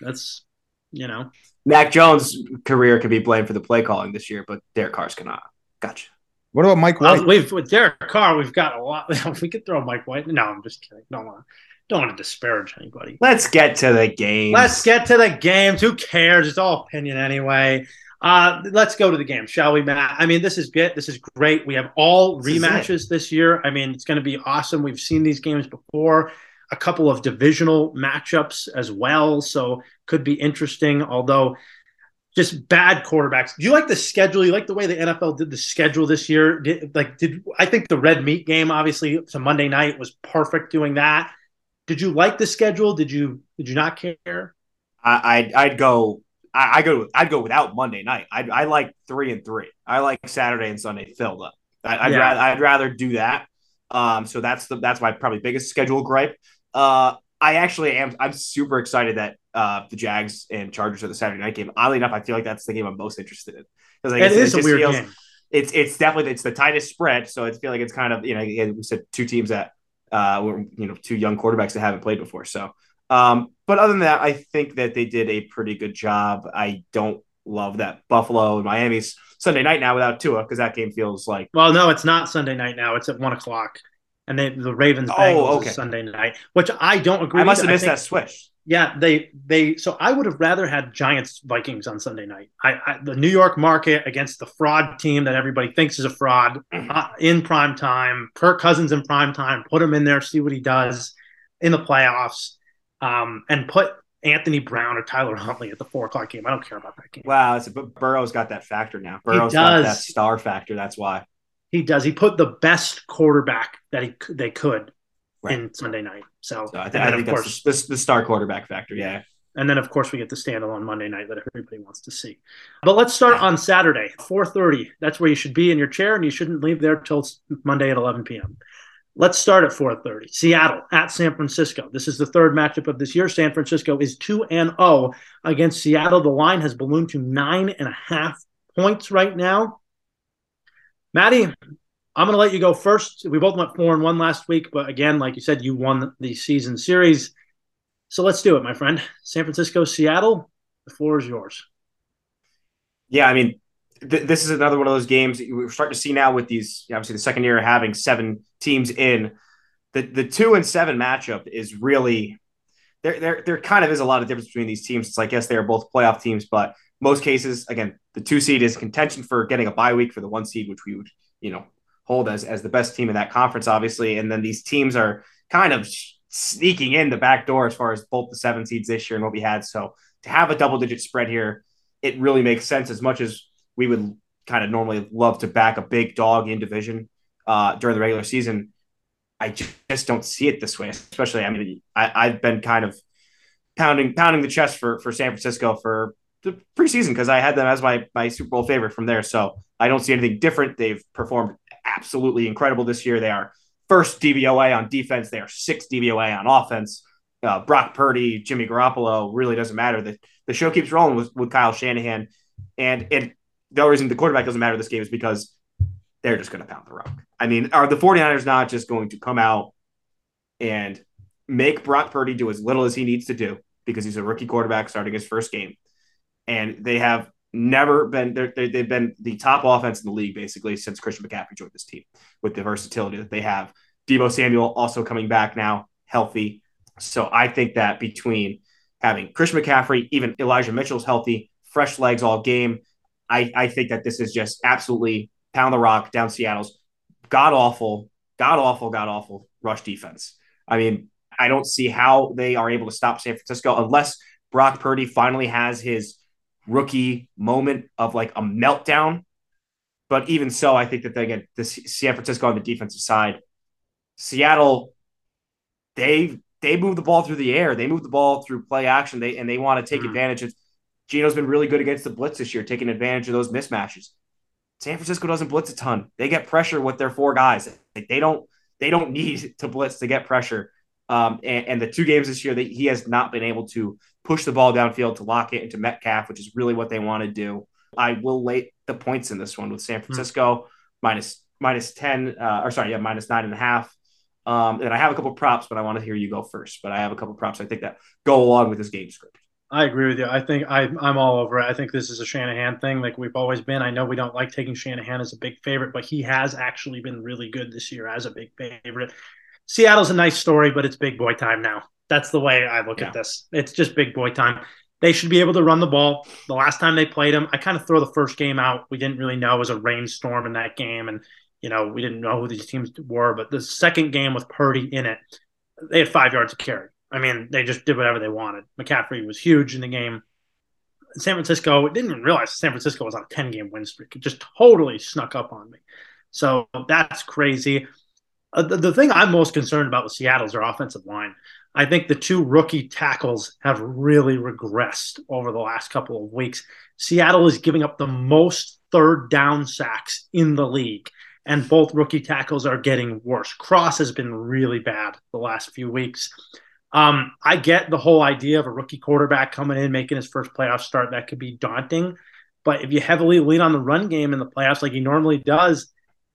that's you know Mac Jones' career can be blamed for the play calling this year, but Derek Carr's cannot. Gotcha. What about Mike White? Uh, we've with Derek Carr, we've got a lot. we could throw Mike White. No, I'm just kidding. Don't want. Don't want to disparage anybody. Let's get to the game. Let's get to the games. Who cares? It's all opinion anyway. Uh, let's go to the game, shall we, Matt? I mean, this is good. This is great. We have all this rematches this year. I mean, it's going to be awesome. We've seen these games before a couple of divisional matchups as well. So could be interesting, although just bad quarterbacks. Do you like the schedule? You like the way the NFL did the schedule this year? Did, like, did I think the red meat game, obviously, it's a Monday night, was perfect doing that. Did you like the schedule? Did you did you not care? I, I'd, I'd go. I, I go. I'd go without Monday night. I I like three and three. I like Saturday and Sunday filled up. I, would yeah. rather I'd rather do that. Um, so that's the that's my probably biggest schedule gripe. Uh, I actually am. I'm super excited that uh, the Jags and Chargers are the Saturday night game. Oddly enough, I feel like that's the game I'm most interested in because like, it is it a weird feels, game. It's it's definitely it's the tightest spread, so I feel like it's kind of you know we said two teams that uh were you know two young quarterbacks that haven't played before. So, um, but other than that, I think that they did a pretty good job. I don't love that Buffalo and Miami's Sunday night now without Tua because that game feels like well, no, it's not Sunday night now. It's at one o'clock and they, the Ravens Bengals oh, okay. Sunday night, which I don't agree. With. I must have missed think, that switch. Yeah, they they so I would have rather had Giants Vikings on Sunday night. I, I, the New York market against the fraud team that everybody thinks is a fraud uh, in prime time. Kirk Cousins in prime time. Put him in there, see what he does in the playoffs, um, and put Anthony Brown or Tyler Huntley at the four o'clock game. I don't care about that game. Wow, it's a, Burrow's got that factor now. Burrow's got that star factor. That's why. He does. He put the best quarterback that he they could right. in Sunday night. So, so I, th- I think of course, the, the star quarterback factor. Yeah. And then, of course, we get the standalone Monday night that everybody wants to see. But let's start on Saturday, 4.30. That's where you should be in your chair, and you shouldn't leave there till Monday at 11 p.m. Let's start at 4.30. Seattle at San Francisco. This is the third matchup of this year. San Francisco is 2 and 0 against Seattle. The line has ballooned to nine and a half points right now. Maddie, I'm going to let you go first. We both went four and one last week, but again, like you said, you won the season series. So let's do it, my friend. San Francisco, Seattle. The floor is yours. Yeah, I mean, th- this is another one of those games that we're starting to see now with these. Obviously, the second year having seven teams in. The the two and seven matchup is really there. There there kind of is a lot of difference between these teams. It's like yes, they are both playoff teams, but most cases, again, the two seed is contention for getting a bye week for the one seed, which we would, you know, hold as, as the best team in that conference, obviously. And then these teams are kind of sneaking in the back door as far as both the seven seeds this year and what we had. So to have a double digit spread here, it really makes sense as much as we would kind of normally love to back a big dog in division uh, during the regular season. I just don't see it this way, especially. I mean, I, I've been kind of pounding pounding the chest for for San Francisco for the preseason because I had them as my my Super Bowl favorite from there. So I don't see anything different. They've performed absolutely incredible this year. They are first DVOA on defense. They are sixth DVOA on offense. Uh, Brock Purdy, Jimmy Garoppolo really doesn't matter. The the show keeps rolling with, with Kyle Shanahan, and it the only reason the quarterback doesn't matter this game is because they're just going to pound the rock. I mean, are the 49ers not just going to come out and make Brock Purdy do as little as he needs to do because he's a rookie quarterback starting his first game? And they have never been, they have been the top offense in the league basically since Christian McCaffrey joined this team with the versatility that they have. Deebo Samuel also coming back now, healthy. So I think that between having Christian McCaffrey, even Elijah Mitchell's healthy, fresh legs all game, I, I think that this is just absolutely pound the rock down Seattle's god awful, god awful, god awful rush defense. I mean, I don't see how they are able to stop San Francisco unless Brock Purdy finally has his rookie moment of like a meltdown. But even so, I think that they get the San Francisco on the defensive side, Seattle, they they move the ball through the air. They move the ball through play action. They and they want to take mm-hmm. advantage of. Geno's been really good against the blitz this year, taking advantage of those mismatches. San Francisco doesn't blitz a ton. They get pressure with their four guys. Like they don't they don't need to blitz to get pressure. Um, and, and, the two games this year that he has not been able to push the ball downfield to lock it into Metcalf, which is really what they want to do. I will late the points in this one with San hmm. Francisco mm-hmm. minus, minus 10, uh, or sorry, yeah, minus nine and a half. Um, and I have a couple props, but I want to hear you go first. But I have a couple props I think that go along with this game script. I agree with you. I think I, I'm all over it. I think this is a Shanahan thing, like we've always been. I know we don't like taking Shanahan as a big favorite, but he has actually been really good this year as a big favorite. Seattle's a nice story, but it's big boy time now. That's the way I look yeah. at this. It's just big boy time. They should be able to run the ball. The last time they played him, I kind of throw the first game out. We didn't really know it was a rainstorm in that game, and you know we didn't know who these teams were. But the second game with Purdy in it, they had five yards of carry. I mean, they just did whatever they wanted. McCaffrey was huge in the game. San Francisco didn't even realize San Francisco was on a 10 game win streak. It just totally snuck up on me. So that's crazy. Uh, the, the, thing I'm most concerned about with Seattle is their offensive line. I think the two rookie tackles have really regressed over the last couple of weeks. Seattle is giving up the most third down sacks in the league, and both rookie tackles are getting worse. Cross has been really bad the last few weeks. Um, I get the whole idea of a rookie quarterback coming in, making his first playoff start. That could be daunting. But if you heavily lean on the run game in the playoffs like he normally does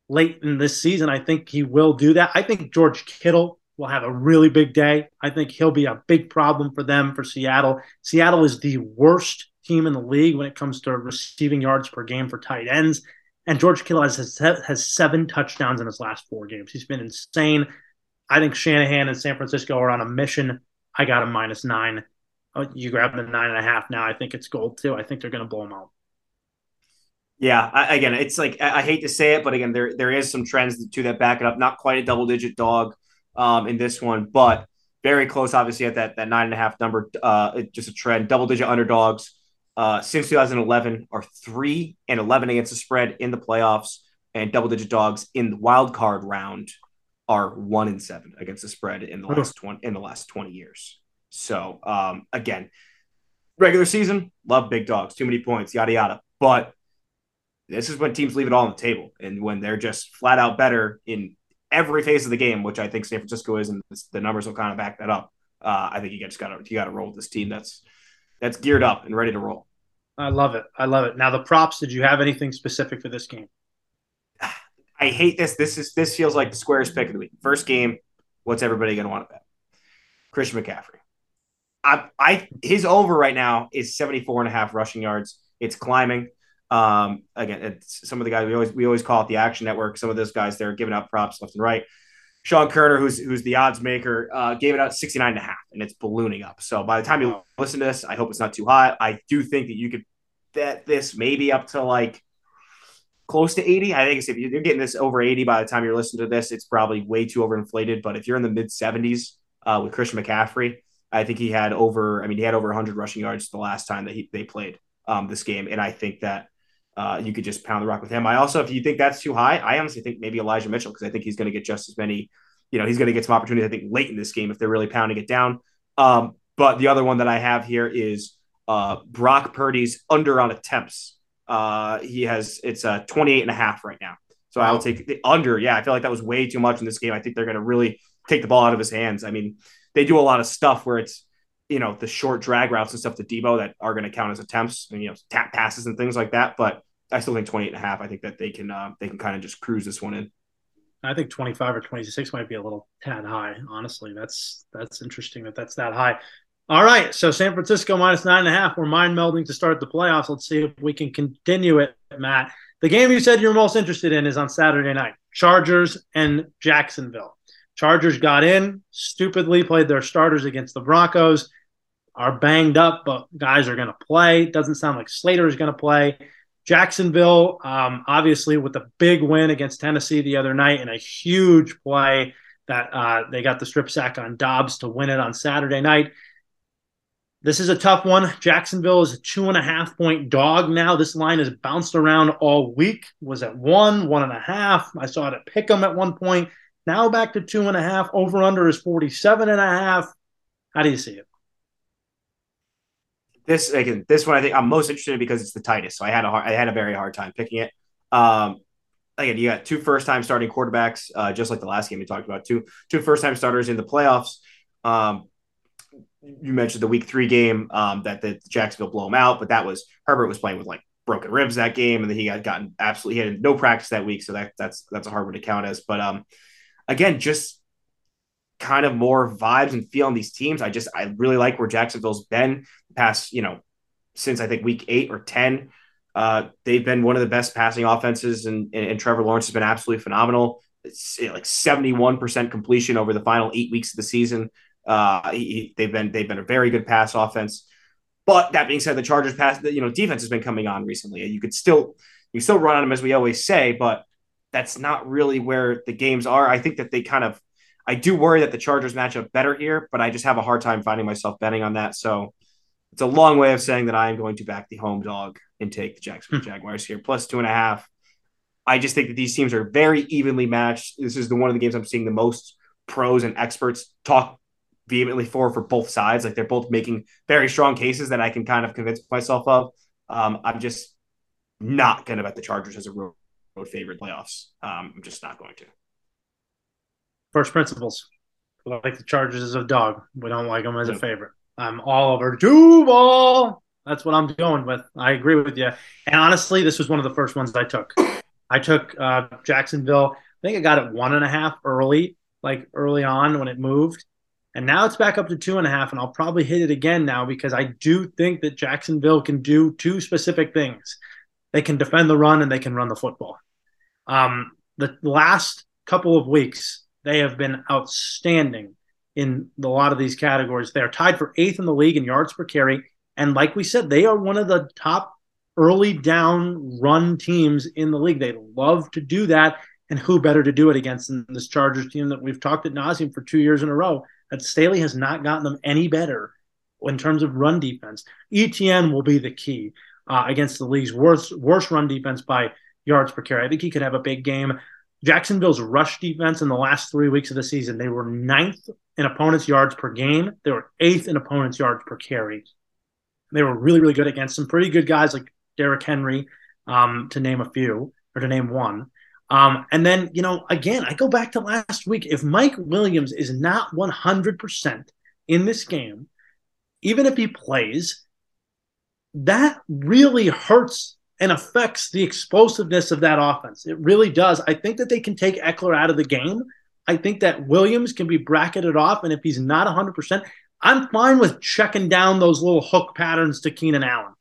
late in this season, I think he will do that. I think George Kittle will have a really big day. I think he'll be a big problem for them for Seattle. Seattle is the worst team in the league when it comes to receiving yards per game for tight ends. And George Kittle has, has seven touchdowns in his last four games. He's been insane. I think Shanahan and San Francisco are on a mission. I got a minus nine. Oh, you grab the nine and a half now. I think it's gold too. I think they're going to blow them out. Yeah, I, again, it's like I, I, hate to say it, but again, there there is some trends to that back it up. Not quite a double digit dog um, in this one, but very close, obviously at that that nine and a half number. Uh, just a trend. Double digit underdogs uh, since 2011 are three and 11 against the spread in the playoffs, and double digit dogs in the wild card round are one in seven against the spread in the last twenty in the last twenty years. So um, again, regular season, love big dogs, too many points, yada yada. But this is when teams leave it all on the table, and when they're just flat out better in every phase of the game, which I think San Francisco is, and the numbers will kind of back that up. Uh, I think you just got to you got to roll with this team that's that's geared up and ready to roll. I love it. I love it. Now the props. Did you have anything specific for this game? I hate this. This is this feels like the squarest pick of the week. First game, what's everybody going to want to bet? Christian McCaffrey. I, I his over right now is 74 and a half rushing yards. It's climbing. Um, again, some of the guys we always we always call it the action network. Some of those guys they're giving out props left and right. Sean Koerner, who's who's the odds maker, uh, gave it out 69 and a half, and it's ballooning up. So by the time you listen to this, I hope it's not too high. I do think that you could bet this maybe up to like close to 80. I think if you're getting this over 80 by the time you're listening to this, it's probably way too overinflated. But if you're in the mid 70s uh, with Christian McCaffrey, I think he had over, I mean, he had over 100 rushing yards the last time that he, they played um, this game. And I think that uh, you could just pound the rock with him. I also, if you think that's too high, I honestly think maybe Elijah Mitchell, because I think he's going to get just as many, you know, he's going to get some opportunities, I think, late in this game if they're really pounding it down. Um, but the other one that I have here is uh, Brock Purdy's under on attempts. Uh, he has it's a uh, 28 and a half right now. So wow. I'll take the under. Yeah, I feel like that was way too much in this game. I think they're going to really take the ball out of his hands. I mean, they do a lot of stuff where it's you know the short drag routes and stuff to Deebo that are going to count as attempts and you know tap passes and things like that. But I still think 28 and a half. I think that they can uh, they can kind of just cruise this one in. I think 25 or 26 might be a little tad high. Honestly, that's that's interesting that that's that high. All right, so San Francisco minus nine and a half. We're mind melding to start the playoffs. Let's see if we can continue it, Matt. The game you said you're most interested in is on Saturday night. Chargers and Jacksonville. Chargers got in, stupidly played their starters against the Broncos, are banged up, but guys are going to play. Doesn't sound like Slater is going to play. Jacksonville, um, obviously, with the big win against Tennessee the other night and a huge play that uh, they got the strip sack on Dobbs to win it on Saturday night. This is a tough one. Jacksonville is a two and a half point dog now. This line has bounced around all week. Was at one, one and a half. I saw it at Pick'em at one point. Now back to two and a half. Over under is 47 and a half. How do you see it? This again, this one I think I'm most interested in because it's the tightest. So I had a hard, I had a very hard time picking it. Um, again, you got two first time starting quarterbacks, uh, just like the last game we talked about. Two two first time starters in the playoffs. Um, you mentioned the week three game um, that the Jacksonville blow him out, but that was Herbert was playing with like broken ribs that game, and then he got gotten absolutely he had no practice that week, so that that's that's a hard one to count as. But um, again, just kind of more vibes and feel on these teams. I just I really like where Jacksonville's been past, you know, since I think week eight or ten. Uh, they've been one of the best passing offenses, and, and, and Trevor Lawrence has been absolutely phenomenal. It's like 71% completion over the final eight weeks of the season. Uh, he, they've been they've been a very good pass offense. But that being said, the Chargers pass, you know, defense has been coming on recently. You could still you still run on them as we always say, but that's not really where the games are. I think that they kind of I do worry that the Chargers match up better here, but I just have a hard time finding myself betting on that. So it's a long way of saying that I am going to back the home dog and take the Jacksonville hmm. Jaguars here, plus two and a half. I just think that these teams are very evenly matched. This is the one of the games I'm seeing the most pros and experts talk vehemently for for both sides. Like they're both making very strong cases that I can kind of convince myself of. Um, I'm just not going to bet the Chargers as a road, road favorite playoffs. Um, I'm just not going to. First principles. We like the Chargers as a dog. We don't like them as a favorite. I'm all over Duval. That's what I'm going with. I agree with you. And honestly, this was one of the first ones I took. I took uh, Jacksonville. I think I got it one and a half early, like early on when it moved. And now it's back up to two and a half, and I'll probably hit it again now because I do think that Jacksonville can do two specific things. They can defend the run and they can run the football. Um, the last couple of weeks, they have been outstanding in a lot of these categories. They are tied for eighth in the league in yards per carry. And like we said, they are one of the top early down run teams in the league. They love to do that. And who better to do it against than this Chargers team that we've talked at nauseum for two years in a row? That Staley has not gotten them any better in terms of run defense. ETN will be the key uh, against the league's worst worst run defense by yards per carry. I think he could have a big game. Jacksonville's rush defense in the last three weeks of the season, they were ninth in opponents' yards per game. They were eighth in opponents' yards per carry. They were really, really good against some pretty good guys like Derrick Henry, um, to name a few or to name one. Um, and then, you know, again, I go back to last week. If Mike Williams is not 100% in this game, even if he plays, that really hurts and affects the explosiveness of that offense. It really does. I think that they can take Ekeler out of the game. I think that Williams can be bracketed off. And if he's not 100%, I'm fine with checking down those little hook patterns to Keenan Allen.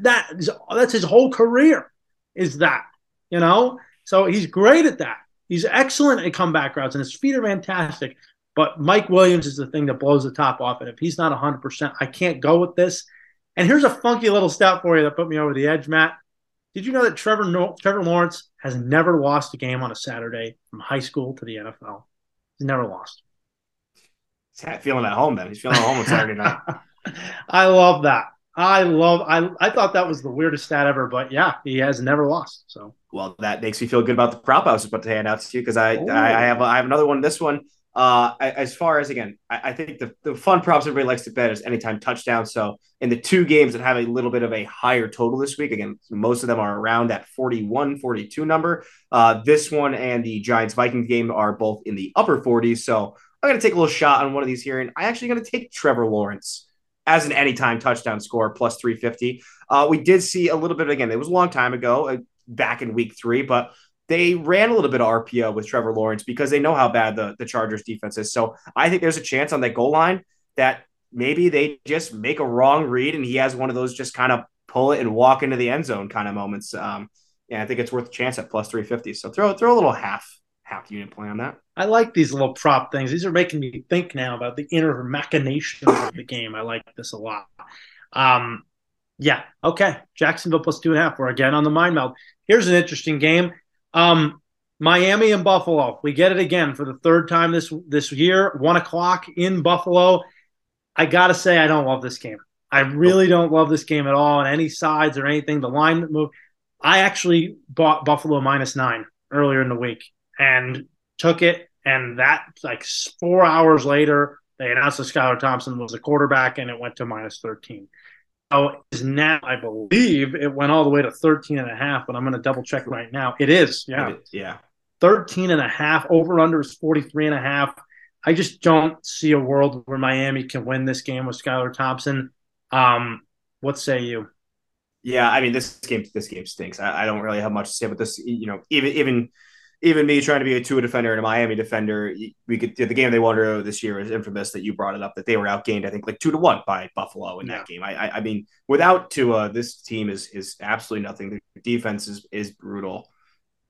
That is, that's his whole career, is that, you know? So he's great at that. He's excellent at comeback routes, and his feet are fantastic. But Mike Williams is the thing that blows the top off. And if he's not 100%, I can't go with this. And here's a funky little stat for you that put me over the edge, Matt. Did you know that Trevor no- Trevor Lawrence has never lost a game on a Saturday from high school to the NFL? He's never lost. He's feeling at home then. He's feeling at home on Saturday night. I love that. I love. I I thought that was the weirdest stat ever, but yeah, he has never lost. So well, that makes me feel good about the prop I was about to hand out to you because I, I, I have I have another one. This one Uh, as far as again, I, I, think the, the fun props everybody likes to bet is anytime touchdown. So in the two games that have a little bit of a higher total this week, again, most of them are around that 41, 42 number. Uh, this one and the Giants Vikings game are both in the upper 40s. So I'm going to take a little shot on one of these here, and I actually going to take Trevor Lawrence as an anytime touchdown score plus 350. Uh, we did see a little bit again. It was a long time ago, uh, back in week three, but they ran a little bit of RPO with Trevor Lawrence because they know how bad the, the Chargers defense is. So I think there's a chance on that goal line that maybe they just make a wrong read and he has one of those just kind of pull it and walk into the end zone kind of moments. Um, yeah, I think it's worth a chance at plus 350. So throw throw a little half half unit play on that. I like these little prop things. These are making me think now about the inner machinations of the game. I like this a lot. Um, yeah, okay. Jacksonville plus two and a half. We're again on the mind meld. Here's an interesting game. Um, Miami and Buffalo. We get it again for the third time this this year. One o'clock in Buffalo. I gotta say, I don't love this game. I really don't love this game at all on any sides or anything. The line move. I actually bought Buffalo minus nine earlier in the week and took it. And that like four hours later, they announced that Skylar Thompson was the quarterback, and it went to minus thirteen. Oh, is now I believe it went all the way to 13 and a half, but I'm going to double check right now. It is. Yeah. Yeah. 13 and a half over under is 43 and a half. I just don't see a world where Miami can win this game with Skylar Thompson. Um, what say you? Yeah, I mean this game this game stinks. I, I don't really have much to say but this. You know, even even even me trying to be a Tua defender and a Miami defender, we could the game they won this year is infamous that you brought it up that they were outgained, I think like two to one by Buffalo in yeah. that game. I, I, I mean, without Tua, this team is is absolutely nothing. The defense is is brutal.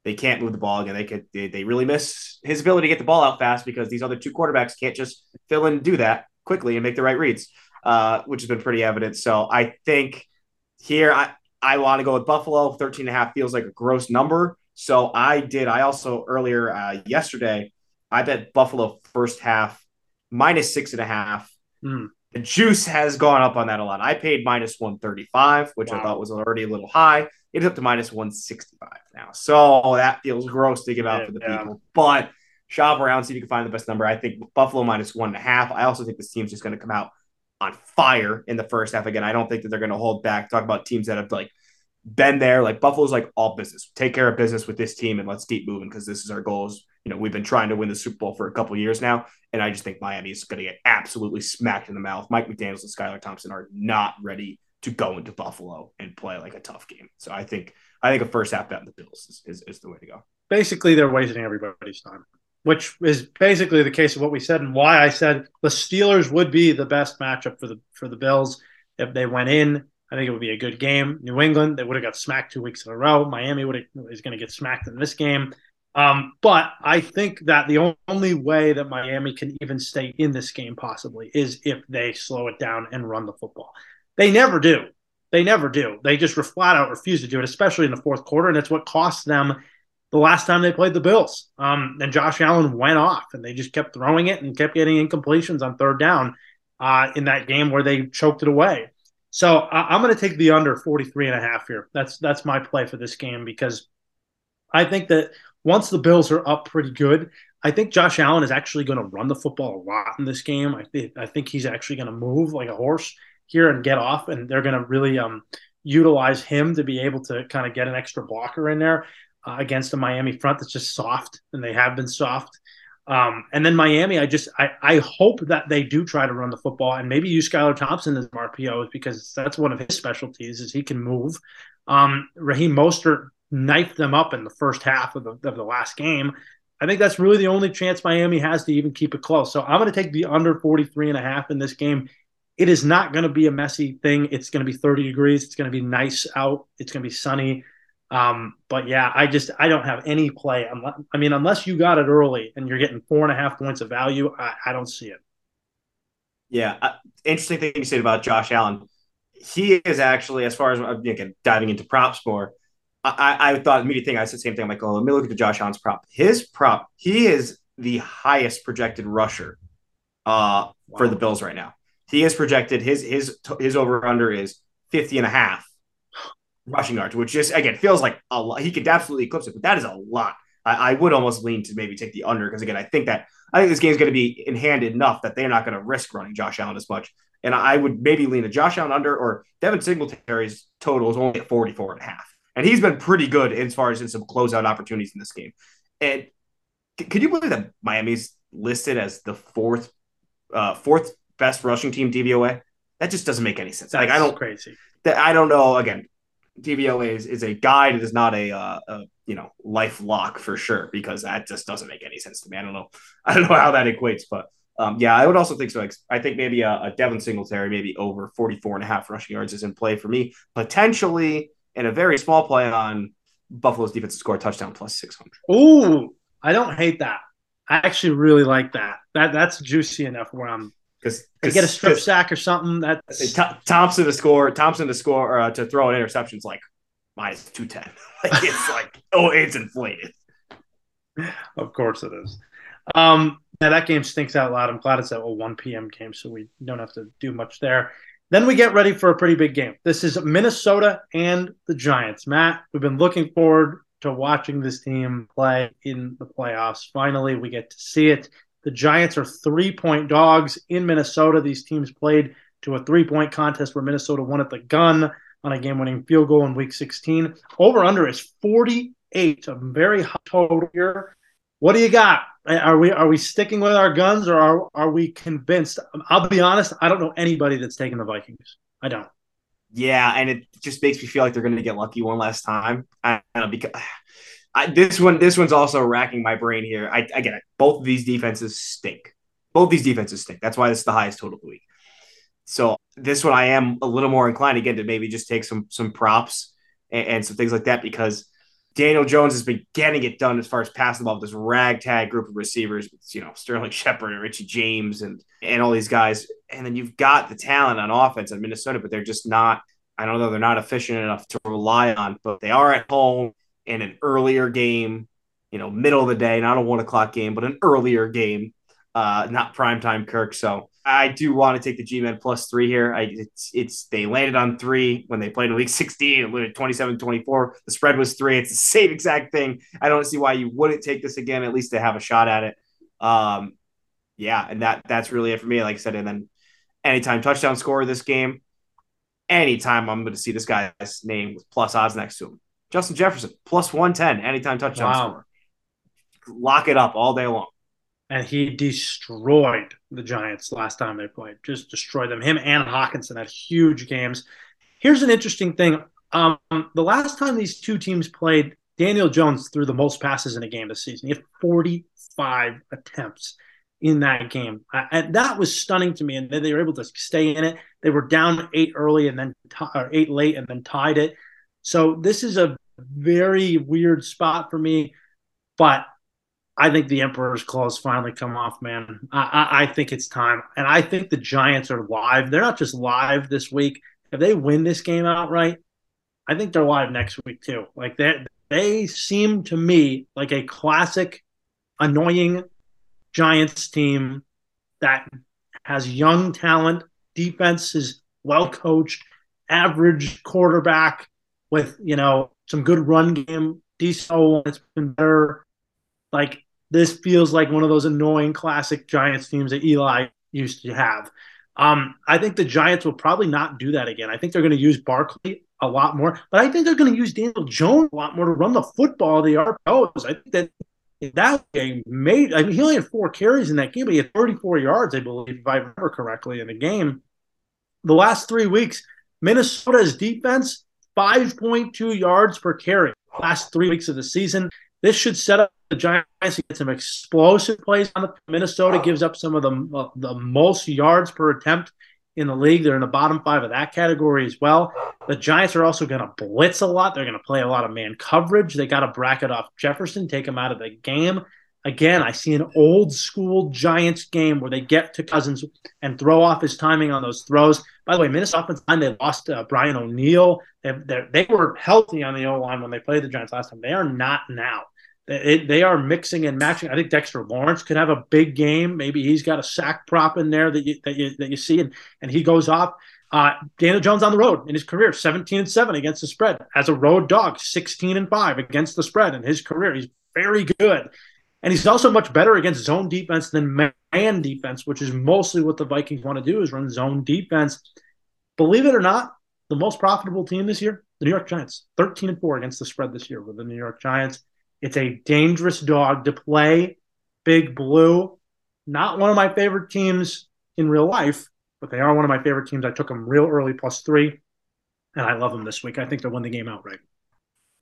They can't move the ball again. They could they, they really miss his ability to get the ball out fast because these other two quarterbacks can't just fill in and do that quickly and make the right reads, uh, which has been pretty evident. So I think here I I want to go with Buffalo. 13 and a half feels like a gross number. So I did. I also earlier uh, yesterday, I bet Buffalo first half minus six and a half. Mm. The juice has gone up on that a lot. I paid minus 135, which wow. I thought was already a little high. It's up to minus 165 now. So that feels gross to give out yeah, for the yeah. people. But shop around, see if you can find the best number. I think Buffalo minus one and a half. I also think this team's just going to come out on fire in the first half. Again, I don't think that they're going to hold back. Talk about teams that have like been there. Like Buffalo's like all business. Take care of business with this team and let's keep moving because this is our goals. You know, we've been trying to win the Super Bowl for a couple years now, and I just think Miami is going to get absolutely smacked in the mouth. Mike McDaniels and Skylar Thompson are not ready to go into Buffalo and play like a tough game. So I think I think a first half bet on the Bills is, is, is the way to go. Basically, they're wasting everybody's time, which is basically the case of what we said and why I said the Steelers would be the best matchup for the for the Bills if they went in I think it would be a good game. New England, they would have got smacked two weeks in a row. Miami would is going to get smacked in this game. Um, but I think that the only way that Miami can even stay in this game possibly is if they slow it down and run the football. They never do. They never do. They just flat out refuse to do it, especially in the fourth quarter. And it's what cost them the last time they played the Bills. Um, and Josh Allen went off and they just kept throwing it and kept getting incompletions on third down uh, in that game where they choked it away. So I, am going to take the under 43 and a half here. That's that's my play for this game because I think that once the Bills are up pretty good, I think Josh Allen is actually going to run the football a lot in this game. I think I think he's actually going to move like a horse here and get off, and they're going to really um, utilize him to be able to kind of get an extra blocker in there uh, against a Miami front that's just soft, and they have been soft. Um, and then Miami, I just I, I hope that they do try to run the football and maybe use Skylar Thompson as RPOs because that's one of his specialties is he can move. Um, Raheem Mostert knifed them up in the first half of the, of the last game. I think that's really the only chance Miami has to even keep it close. So I'm going to take the under 43 and a half in this game. It is not going to be a messy thing. It's going to be 30 degrees. It's going to be nice out. It's going to be sunny. Um, but yeah, I just I don't have any play. I mean, unless you got it early and you're getting four and a half points of value, I, I don't see it. Yeah, uh, interesting thing you said about Josh Allen. He is actually, as far as again diving into props more, I, I thought immediate thing. I said the same thing. I'm like, oh, let me look at the Josh Allen's prop. His prop, he is the highest projected rusher uh, wow. for the Bills right now. He is projected his his his over under is 50 and a half rushing yards, which just again feels like a lot. He could absolutely eclipse it, but that is a lot. I, I would almost lean to maybe take the under because again, I think that I think this game's going to be in hand enough that they're not going to risk running Josh Allen as much. And I would maybe lean to Josh Allen under or Devin Singletary's total is only at 44 and a half. And he's been pretty good as far as in some closeout opportunities in this game. And could you believe that Miami's listed as the fourth uh, fourth best rushing team DVOA? That just doesn't make any sense. That's like I don't crazy. That I don't know. Again, DVOA is, is a guide. It is not a, uh, a you know life lock for sure because that just doesn't make any sense to me. I don't know. I don't know how that equates, but um, yeah, I would also think so. I think maybe a, a Devin Singletary, maybe over 44 and a half rushing yards is in play for me, potentially in a very small play on Buffalo's defense to score a touchdown plus 600. Ooh, I don't hate that. I actually really like that. That that's juicy enough where I'm because get a strip sack or something. That Thompson to score, Thompson to score uh, to throw an interception is like minus two ten. like it's like oh, it's inflated. Of course it is. Um, now that game stinks out loud. I'm glad it's at a 1 p.m. game, so we don't have to do much there. Then we get ready for a pretty big game. This is Minnesota and the Giants. Matt, we've been looking forward to watching this team play in the playoffs. Finally, we get to see it. The Giants are three point dogs in Minnesota. These teams played to a three point contest where Minnesota won at the gun on a game winning field goal in week 16. Over under is 48, a very high total here. What do you got? Are we are we sticking with our guns or are are we convinced? I'll be honest, I don't know anybody that's taking the Vikings. I don't. Yeah, and it just makes me feel like they're going to get lucky one last time. I don't know because I, this one this one's also racking my brain here. I, I get it. Both of these defenses stink. Both these defenses stink. That's why this is the highest total of the week. So this one I am a little more inclined again to maybe just take some some props and, and some things like that because Daniel Jones has been getting it done as far as passing the ball with this ragtag group of receivers, you know, Sterling Shepard and Richie James and and all these guys. And then you've got the talent on offense in Minnesota, but they're just not, I don't know, they're not efficient enough to rely on, but they are at home in an earlier game, you know, middle of the day, not a one o'clock game, but an earlier game, uh, not primetime Kirk. So I do want to take the G Men plus three here. I, it's it's they landed on three when they played in week 16. It landed 27 24. The spread was three. It's the same exact thing. I don't see why you wouldn't take this again, at least to have a shot at it. Um, yeah, and that that's really it for me. Like I said, and then anytime touchdown score this game, anytime I'm going to see this guy's name with plus odds next to him. Justin Jefferson plus 110 anytime touchdown wow. score. Lock it up all day long and he destroyed the Giants last time they played. Just destroyed them. Him and Hockenson had huge games. Here's an interesting thing. Um, the last time these two teams played, Daniel Jones threw the most passes in a game this season. He had 45 attempts in that game, and that was stunning to me. And they were able to stay in it. They were down eight early and then t- or eight late and then tied it. So this is a very weird spot for me, but I think the Emperor's claws finally come off, man. I, I, I, think it's time, and I think the Giants are live. They're not just live this week. If they win this game outright, I think they're live next week too. Like they they seem to me like a classic, annoying Giants team that has young talent. Defense is well coached, average quarterback with you know some good run game. Decent, it's been better like this feels like one of those annoying classic Giants teams that Eli used to have. Um, I think the Giants will probably not do that again. I think they're going to use Barkley a lot more, but I think they're going to use Daniel Jones a lot more to run the football. The RPOs. I think that that game made. I mean, he only had four carries in that game, but he had 34 yards, I believe, if I remember correctly, in the game. The last three weeks, Minnesota's defense 5.2 yards per carry. Last three weeks of the season, this should set up the Giants to get some explosive plays on the Minnesota gives up some of the uh, the most yards per attempt in the league. They're in the bottom five of that category as well. The Giants are also going to blitz a lot. They're going to play a lot of man coverage. They got to bracket off Jefferson, take him out of the game. Again, I see an old school Giants game where they get to Cousins and throw off his timing on those throws. By the way, Minnesota offensive line, they lost uh, Brian O'Neill. They, they were healthy on the O line when they played the Giants last time. They are not now. It, they are mixing and matching. I think Dexter Lawrence could have a big game. Maybe he's got a sack prop in there that you that you, that you see, and, and he goes off. Uh, Daniel Jones on the road in his career, 17 and 7 against the spread as a road dog, 16 and 5 against the spread in his career. He's very good. And he's also much better against zone defense than man defense, which is mostly what the Vikings want to do is run zone defense. Believe it or not, the most profitable team this year, the New York Giants, 13 and 4 against the spread this year with the New York Giants. It's a dangerous dog to play. Big Blue, not one of my favorite teams in real life, but they are one of my favorite teams. I took them real early plus three, and I love them this week. I think they'll win the game outright.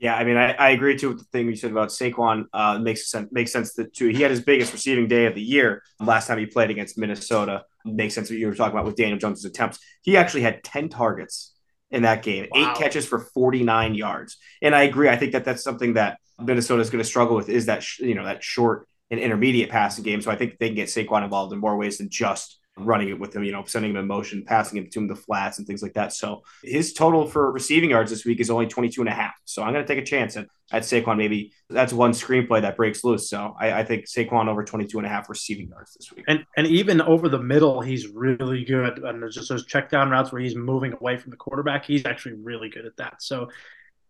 Yeah, I mean, I, I agree too with the thing you said about Saquon. Uh, makes sense. Makes sense that too. He had his biggest receiving day of the year last time he played against Minnesota. Makes sense what you were talking about with Daniel Jones's attempts. He actually had ten targets in that game, wow. eight catches for forty nine yards. And I agree. I think that that's something that Minnesota is going to struggle with is that you know that short and intermediate passing game. So I think they can get Saquon involved in more ways than just running it with him, you know, sending him in motion, passing him to him the flats and things like that. So his total for receiving yards this week is only 22 and a half. So I'm going to take a chance at, at Saquon. Maybe that's one screenplay that breaks loose. So I, I, think Saquon over 22 and a half receiving yards this week. And and even over the middle, he's really good. And there's just those check down routes where he's moving away from the quarterback. He's actually really good at that. So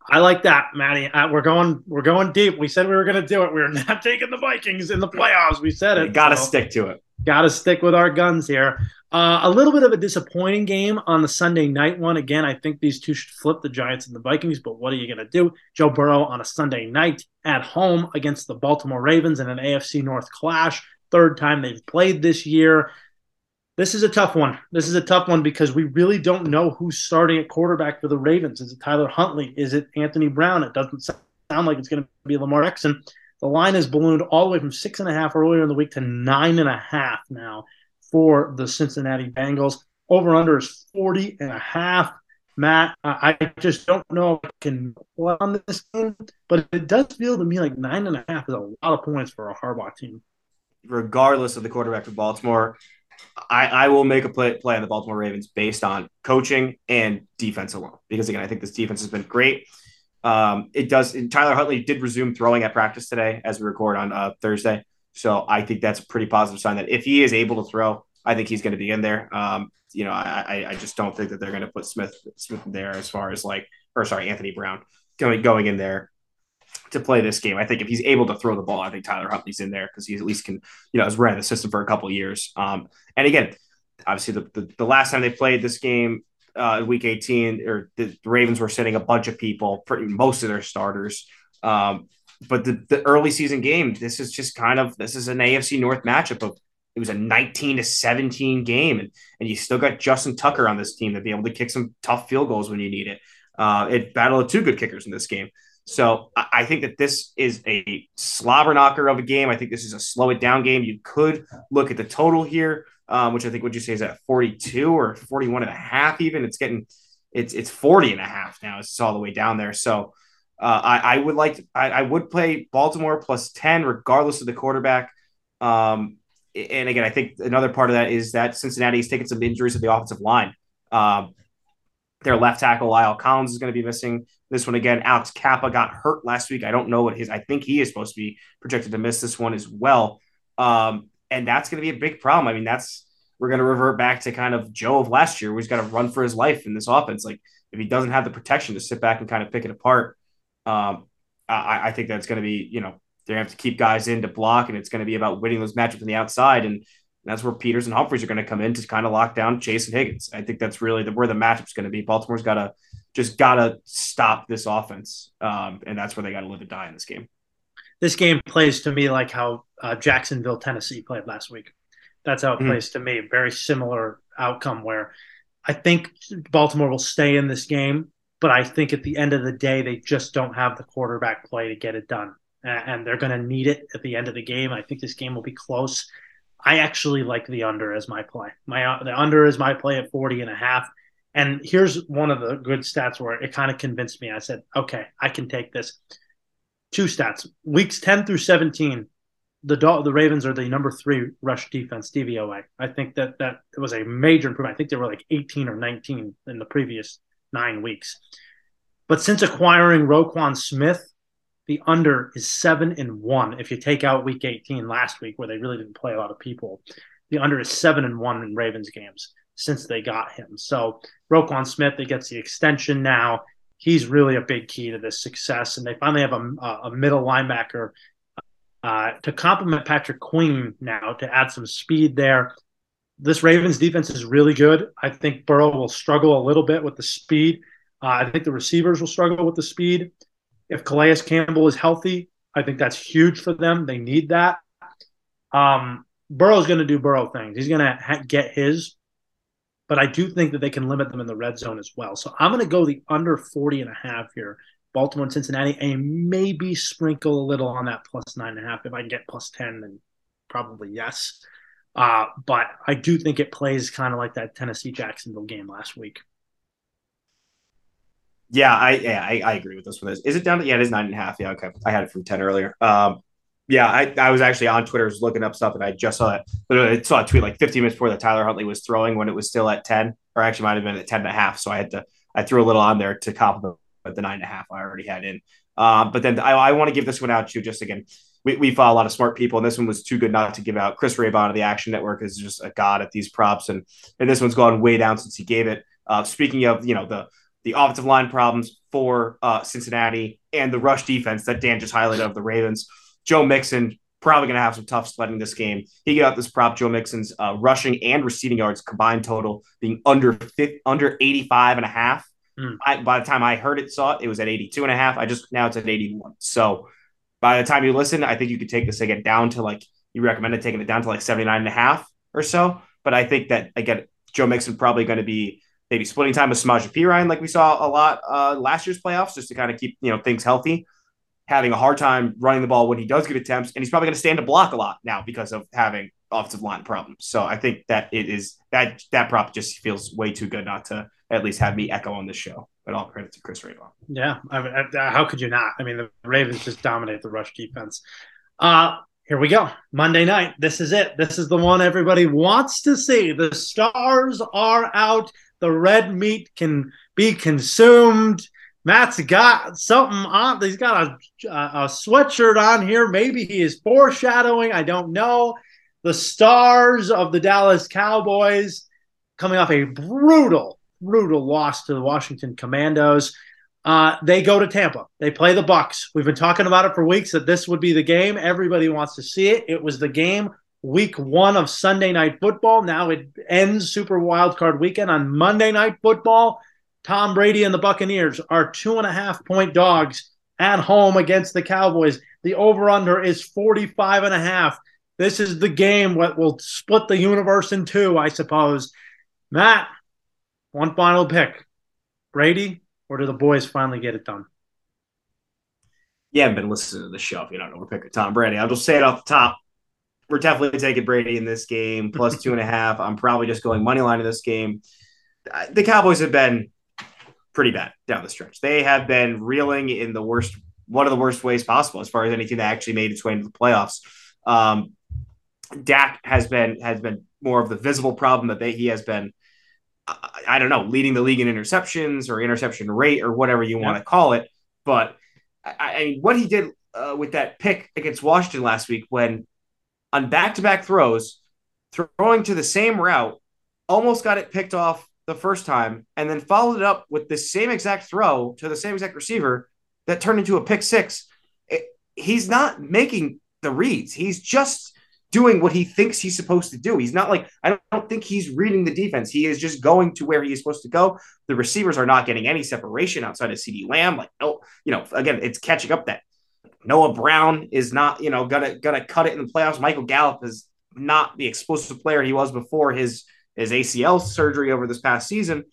I like that, Maddie. Uh, we're going, we're going deep. We said we were going to do it. We are not taking the Vikings in the playoffs. We said it. Got to so. stick to it. Got to stick with our guns here. Uh, a little bit of a disappointing game on the Sunday night one. Again, I think these two should flip the Giants and the Vikings, but what are you going to do? Joe Burrow on a Sunday night at home against the Baltimore Ravens in an AFC North clash. Third time they've played this year. This is a tough one. This is a tough one because we really don't know who's starting at quarterback for the Ravens. Is it Tyler Huntley? Is it Anthony Brown? It doesn't sound like it's going to be Lamar Jackson. The line has ballooned all the way from six and a half earlier in the week to nine and a half now for the Cincinnati Bengals. Over under is 40 and a half. Matt, I just don't know if I can on this game, but it does feel to me like nine and a half is a lot of points for a Harbaugh team. Regardless of the quarterback for Baltimore, I, I will make a play, play on the Baltimore Ravens based on coaching and defense alone. Because again, I think this defense has been great. Um, it does. Tyler Huntley did resume throwing at practice today as we record on uh, Thursday. So I think that's a pretty positive sign that if he is able to throw, I think he's going to be in there. Um, you know, I, I just don't think that they're going to put Smith Smith there as far as like, or sorry, Anthony Brown going going in there to play this game. I think if he's able to throw the ball, I think Tyler Huntley's in there because he at least can, you know, has ran the system for a couple years. Um, and again, obviously the, the, the last time they played this game, uh, week 18, or the, the, Ravens were sitting a bunch of people, pretty most of their starters. Um, but the, the early season game, this is just kind of this is an AFC North matchup of it was a 19 to 17 game, and, and you still got Justin Tucker on this team to be able to kick some tough field goals when you need it. Uh, it battled two good kickers in this game. So I think that this is a slobber knocker of a game. I think this is a slow it down game. You could look at the total here, um, which I think would you say is at 42 or 41 and a half even. It's getting it's it's 40 and a half now. It's all the way down there. So uh, I, I would like to, I, I, would play Baltimore plus 10 regardless of the quarterback. Um, and again, I think another part of that is that Cincinnati is taking some injuries to the offensive line. Um, their left tackle, La'el Collins, is going to be missing this one again. Alex Cappa got hurt last week. I don't know what his, I think he is supposed to be projected to miss this one as well. Um, and that's going to be a big problem. I mean, that's, we're going to revert back to kind of Joe of last year, where he's got to run for his life in this offense. Like, if he doesn't have the protection to sit back and kind of pick it apart, um, I, I think that's going to be, you know, they're going to have to keep guys in to block, and it's going to be about winning those matchups on the outside. And that's where Peters and Humphries are going to come in to kind of lock down Chase and Higgins. I think that's really the, where the matchup's going to be. Baltimore's got to just got to stop this offense, um, and that's where they got to live and die in this game. This game plays to me like how uh, Jacksonville, Tennessee played last week. That's how it mm-hmm. plays to me. Very similar outcome where I think Baltimore will stay in this game, but I think at the end of the day, they just don't have the quarterback play to get it done. And they're going to need it at the end of the game. I think this game will be close. I actually like the under as my play. My the under is my play at 40 and a half. And here's one of the good stats where it kind of convinced me. I said, okay, I can take this. Two stats: weeks 10 through 17, the the Ravens are the number three rush defense DVOA. I think that that was a major improvement. I think they were like 18 or 19 in the previous nine weeks. But since acquiring Roquan Smith, the under is seven and one. If you take out week 18 last week, where they really didn't play a lot of people, the under is seven and one in Ravens games since they got him. So Roquan Smith, they gets the extension now. He's really a big key to this success. And they finally have a, a middle linebacker Uh, to complement Patrick Queen now to add some speed there. This Ravens defense is really good. I think Burrow will struggle a little bit with the speed. Uh, I think the receivers will struggle with the speed. If Calais Campbell is healthy, I think that's huge for them. They need that. Um, Burrow's going to do Burrow things. He's going to ha- get his, but I do think that they can limit them in the red zone as well. So I'm going to go the under 40 and a half here. Baltimore and Cincinnati, and maybe sprinkle a little on that plus nine and a half. If I can get plus 10, then probably yes. Uh, but I do think it plays kind of like that Tennessee Jacksonville game last week. Yeah, I yeah, I, I agree with this one. Is it down to yeah, it is nine and a half. Yeah, okay. I had it from 10 earlier. Um, yeah, I, I was actually on Twitter was looking up stuff and I just saw it. Literally saw a tweet like 15 minutes before that Tyler Huntley was throwing when it was still at 10, or actually might have been at 10 and a half. So I had to I threw a little on there to compliment the nine and a half I already had in. Um, but then I, I want to give this one out to just again, we, we follow a lot of smart people, and this one was too good not to give out. Chris Raybon of the Action Network is just a god at these props, and and this one's gone way down since he gave it. Uh, speaking of, you know, the the offensive line problems for uh, Cincinnati and the rush defense that Dan just highlighted of the Ravens, Joe Mixon probably going to have some tough sledding this game. He got this prop, Joe Mixon's uh, rushing and receiving yards combined total being under 50, under 85 and a half. Mm. I, by the time I heard it, saw it, it was at 82 and a half. I just, now it's at 81. So by the time you listen, I think you could take this again down to like, you recommended taking it down to like 79 and a half or so. But I think that, again, Joe Mixon probably going to be maybe splitting time with Samaje Perine like we saw a lot uh, last year's playoffs, just to kind of keep you know things healthy. Having a hard time running the ball when he does get attempts, and he's probably going to stand to block a lot now because of having offensive line problems. So I think that it is that that prop just feels way too good not to at least have me echo on this show. But all credit to Chris Raybon. Yeah, I mean, how could you not? I mean, the Ravens just dominate the rush defense. Uh, here we go. Monday night. This is it. This is the one everybody wants to see. The stars are out. The red meat can be consumed. Matt's got something on. He's got a, a sweatshirt on here. Maybe he is foreshadowing. I don't know. The stars of the Dallas Cowboys coming off a brutal, brutal loss to the Washington Commanders. Uh, they go to Tampa. They play the Bucks. We've been talking about it for weeks that this would be the game. Everybody wants to see it. It was the game week one of Sunday night football. Now it ends Super Wild Card weekend on Monday night football. Tom Brady and the Buccaneers are two and a half point dogs at home against the Cowboys. The over under is 45 and a half. This is the game what will split the universe in two, I suppose. Matt, one final pick. Brady, or do the boys finally get it done? You haven't been listening to the show if you don't know we're picking Tom Brady. I'll just say it off the top we're definitely taking Brady in this game, plus two and a half. I'm probably just going money line in this game. The Cowboys have been pretty bad down the stretch. They have been reeling in the worst, one of the worst ways possible as far as anything that actually made its way into the playoffs. Um, Dak has been has been more of the visible problem that they he has been. I, I don't know, leading the league in interceptions or interception rate or whatever you want to call it. But I, I mean, what he did uh, with that pick against Washington last week when on back to back throws, throwing to the same route, almost got it picked off the first time, and then followed it up with the same exact throw to the same exact receiver that turned into a pick six. It, he's not making the reads. He's just doing what he thinks he's supposed to do. He's not like, I don't think he's reading the defense. He is just going to where he is supposed to go. The receivers are not getting any separation outside of CeeDee Lamb. Like, oh, you know, again, it's catching up that Noah Brown is not, you know, gonna gonna cut it in the playoffs. Michael Gallup is not the explosive player he was before his his ACL surgery over this past season.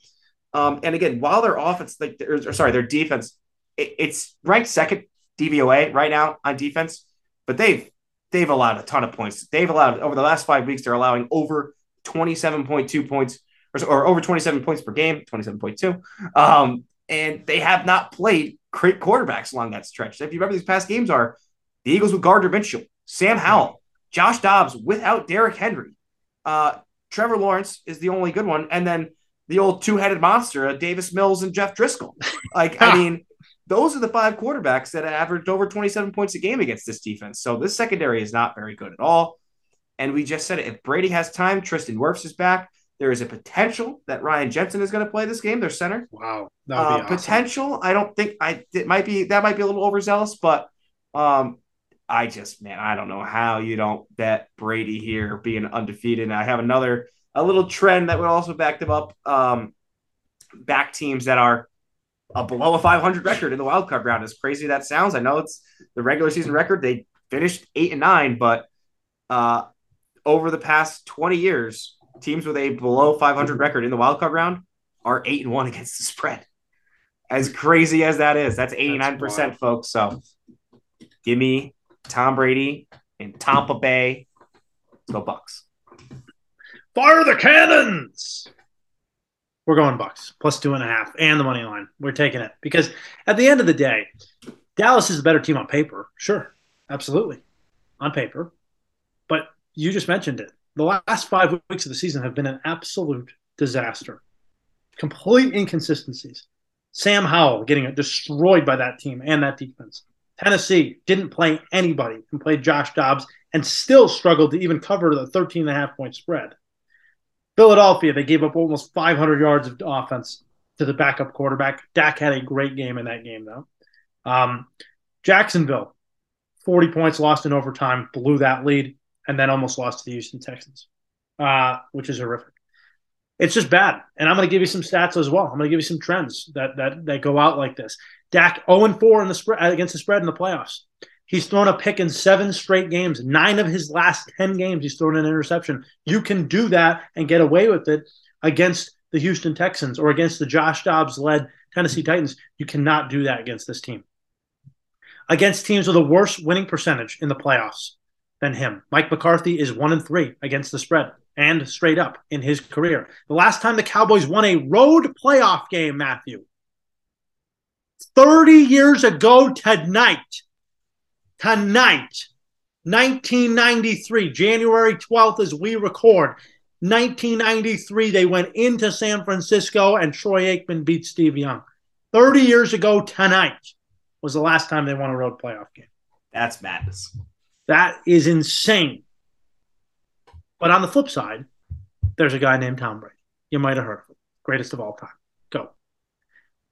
Um, and again, while their offense, like, or, sorry, their defense, it, it's ranked second DVOA right now on defense, but they've they've allowed a ton of points. They've allowed over the last five weeks, they're allowing over twenty seven point two points or, or over twenty seven points per game, twenty seven point two. Um, and they have not played great quarterbacks along that stretch. If you remember, these past games are the Eagles with Gardner Minshew, Sam Howell, Josh Dobbs without Derrick Henry. Uh, Trevor Lawrence is the only good one, and then the old two-headed monster, uh, Davis Mills and Jeff Driskel. Like, I mean, those are the five quarterbacks that averaged over 27 points a game against this defense. So this secondary is not very good at all. And we just said it. If Brady has time, Tristan Wirfs is back. There is a potential that Ryan Jensen is going to play this game, their center. Wow. Uh, awesome. Potential. I don't think I it might be that might be a little overzealous, but um, I just, man, I don't know how you don't bet Brady here being undefeated. And I have another, a little trend that would also back them up. Um, back teams that are a below a 500 record in the wild card round. As crazy that sounds, I know it's the regular season record. They finished eight and nine, but uh, over the past 20 years, teams with a below 500 mm-hmm. record in the wild card round are eight and one against the spread. As crazy as that is, that's 89%, that's folks. So give me Tom Brady and Tampa Bay. Let's go Bucks. Fire the cannons. We're going Bucks plus two and a half and the money line. We're taking it because at the end of the day, Dallas is a better team on paper. Sure, absolutely, on paper. But you just mentioned it. The last five weeks of the season have been an absolute disaster. Complete inconsistencies. Sam Howell getting destroyed by that team and that defense. Tennessee didn't play anybody and played Josh Dobbs and still struggled to even cover the 13 and a half point spread. Philadelphia, they gave up almost 500 yards of offense to the backup quarterback. Dak had a great game in that game, though. Um, Jacksonville, 40 points lost in overtime, blew that lead, and then almost lost to the Houston Texans, uh, which is horrific. It's just bad. And I'm going to give you some stats as well. I'm going to give you some trends that that that go out like this. Dak 0 4 in the spread against the spread in the playoffs. He's thrown a pick in seven straight games. Nine of his last 10 games, he's thrown an interception. You can do that and get away with it against the Houston Texans or against the Josh Dobbs led Tennessee Titans. You cannot do that against this team. Against teams with a worse winning percentage in the playoffs than him, Mike McCarthy is one and three against the spread and straight up in his career. The last time the Cowboys won a road playoff game, Matthew, 30 years ago tonight tonight, 1993, January 12th, as we record. 1993, they went into San Francisco and Troy Aikman beat Steve Young. 30 years ago tonight was the last time they won a road playoff game. That's madness. That is insane. But on the flip side, there's a guy named Tom Brady. You might have heard of him. Greatest of all time. Go.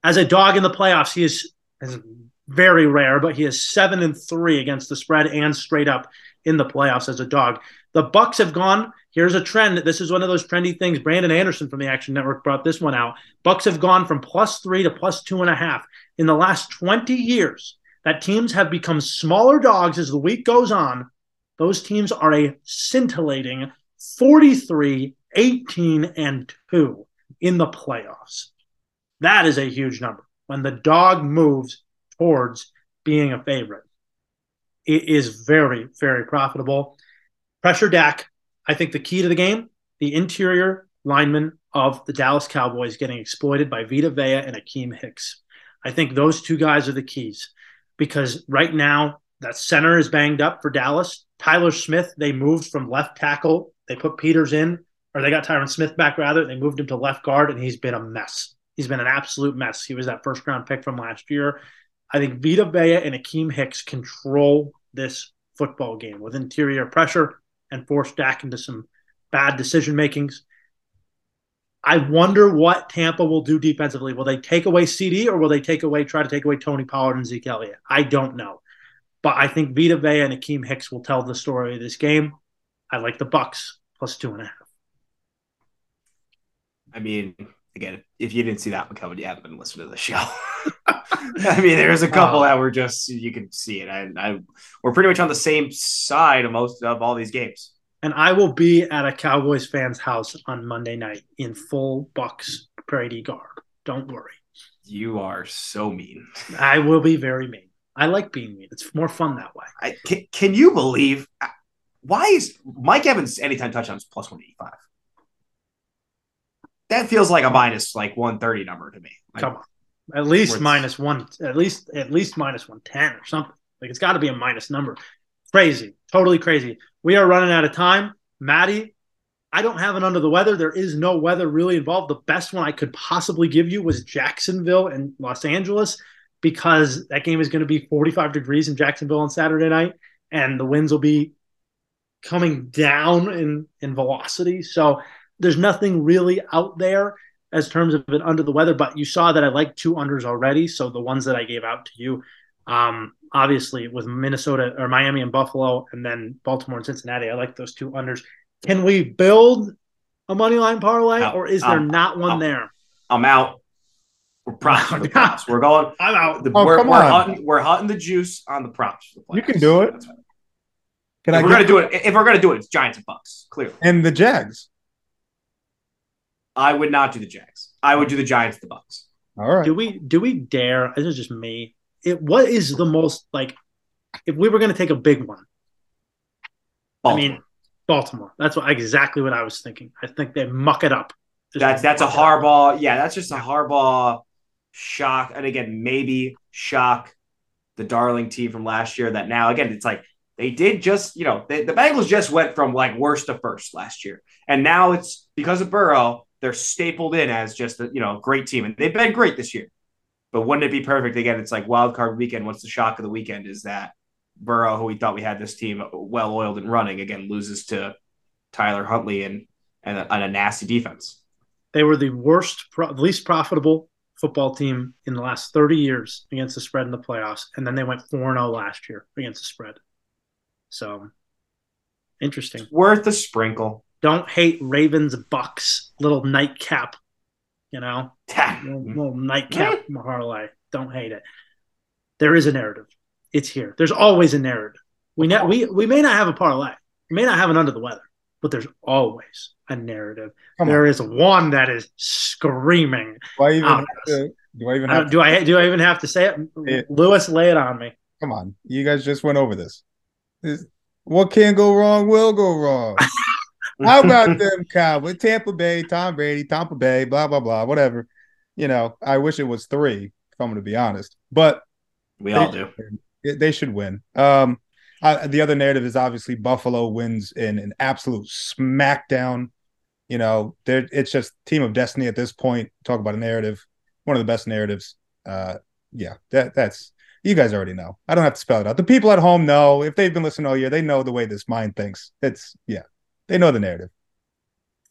As a dog in the playoffs, he is has very rare, but he is seven and three against the spread and straight up in the playoffs as a dog. The Bucks have gone. Here's a trend. This is one of those trendy things. Brandon Anderson from the Action Network brought this one out. Bucks have gone from plus three to plus two and a half in the last 20 years. That teams have become smaller dogs as the week goes on. Those teams are a scintillating 43, 18, and 2 in the playoffs. That is a huge number. When the dog moves, towards being a favorite. It is very, very profitable. Pressure Dak, I think the key to the game, the interior lineman of the Dallas Cowboys getting exploited by Vita Vea and Akiem Hicks. I think those two guys are the keys because right now that center is banged up for Dallas. Tyler Smith, they moved from left tackle. They put Peters in, or they got Tyron Smith back rather. They moved him to left guard, and he's been a mess. He's been an absolute mess. He was that first round pick from last year. I think Vita Vea and Akiem Hicks control this football game with interior pressure and force Dak into some bad decision makings. I wonder what Tampa will do defensively. Will they take away CeeDee or will they take away try to take away Tony Pollard and Zeke Elliott? I don't know. But I think Vita Vea and Akiem Hicks will tell the story of this game. I like the Bucks plus two and a half. I mean, again, if you didn't see that one coming, you haven't been listening to the show. I mean, there's a couple uh, that were just you can see it. I, I we're pretty much on the same side of most of all these games. And I will be at a Cowboys fan's house on Monday night in full Bucks Brady garb. Don't worry. You are so mean. I will be very mean. I like being mean. It's more fun that way. I, can, can you believe uh, why is Mike Evans anytime touchdowns plus one eighty five? That feels like a minus like one thirty number to me. Like, Come on. At least minus one, at least at least minus one ten or something. Like it's got to be a minus number. Crazy, totally crazy. We are running out of time, Maddie. I don't have an under the weather. There is no weather really involved. The best one I could possibly give you was Jacksonville and Los Angeles because that game is going to be 45 degrees in Jacksonville on Saturday night, and the winds will be coming down in in velocity. So there's nothing really out there as terms of it under the weather, but you saw that I like two unders already. So the ones that I gave out to you Um, obviously, with Minnesota or Miami and Buffalo, and then Baltimore and Cincinnati, I like those two unders. Can we build a money line parlay, No, or is there um, not one um, there? I'm out. We're props for the props. We're going. I'm out. The, Oh, we're, come we're, on. hunting, we're hunting the juice on the props. For the You can do it. Can If I we're gonna do it, if we're gonna do it, it's Giants and Bucks. Clearly, and the Jags? I would not do the Jags. I would do the Giants, the Bucks. All right. Do we do we dare? This is just me. It what is the most like if we were going to take a big one? Baltimore. I mean, Baltimore. That's what exactly what I was thinking. I think they muck it up. Just that's that's a muck it up. Harbaugh. Yeah, that's just a Harbaugh shock. And again, maybe shock the darling team from last year. That now again, it's like they did just you know they, the Bengals just went from like worst to first last year, and now it's because of Burrow. They're stapled in as just a you know great team, and they've been great this year. But wouldn't it be perfect again? It's like wild card weekend. What's the shock of the weekend? Is that Burrow, who we thought we had this team well oiled and running, again loses to Tyler Huntley and and a, and a nasty defense. They were the worst, pro- least profitable football team in the last 30 years against the spread in the playoffs, and then they went 4 0 last year against the spread. So interesting. Worth a sprinkle. Don't hate Ravens Bucks little nightcap, you know. Little, little mm-hmm. nightcap parlay. Don't hate it. There is a narrative. It's here. There's always a narrative. We ne- we we may not have a parlay. We may not have an under the weather, but there's always a narrative. Come There is one that is screaming. Do I even have to, do I even I have don't- do I do I even have to say it? Yeah. Lewis, lay it on me. Come on, you guys just went over this. This- what can go wrong will go wrong. How about them Cowboys? Tampa Bay, Tom Brady, Tampa Bay, blah blah blah, whatever. You know, I wish it was three. If I'm going to be honest, but We all do. they, they should win. Um, I, the other narrative is obviously Buffalo wins in an absolute smackdown. You know, it's just team of destiny at this point. Talk about a narrative, one of the best narratives. Uh, yeah, that that's you guys already know. I don't have to spell it out. The people at home know if they've been listening all year, they know the way this mind thinks. It's yeah, they know the narrative.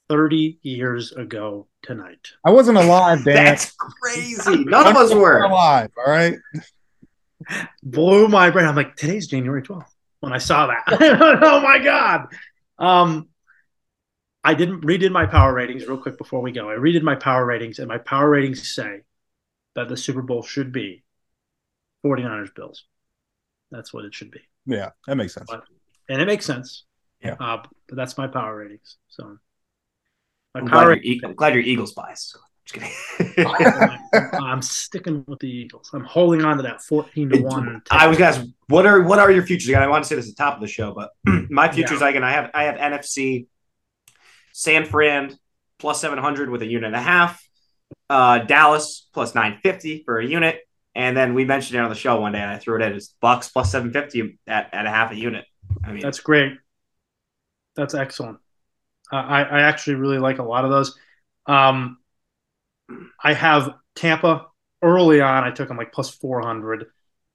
30 years ago tonight. I wasn't alive, Dan. That's crazy. None of us were. alive. All right. blew my brain. I'm like, today's January 12th when I saw that. oh my God. Um, I didn't redid my power ratings real quick before we go. I redid my power ratings, and my power ratings say that the Super Bowl should be 49ers Bills. That's what it should be. Yeah, that makes sense. And it makes sense. Yeah. Uh, but that's my power ratings. So I'm glad, you're, E- I'm glad you're Eagles biased. Just kidding. I'm sticking with the Eagles. I'm holding on to that 14 to 1. I was gonna ask, what are what are your futures? Again, I want to say this at the top of the show, but my futures again, I have I have NFC, San Fran plus seven hundred with a unit and a half, uh, Dallas plus nine fifty for a unit, and then we mentioned it on the show one day, and I threw it in as Bucks plus seven fifty at, at a half a unit. I mean, That's great. That's excellent. I, I actually really like a lot of those. Um, I have Tampa early on. I took them like plus 400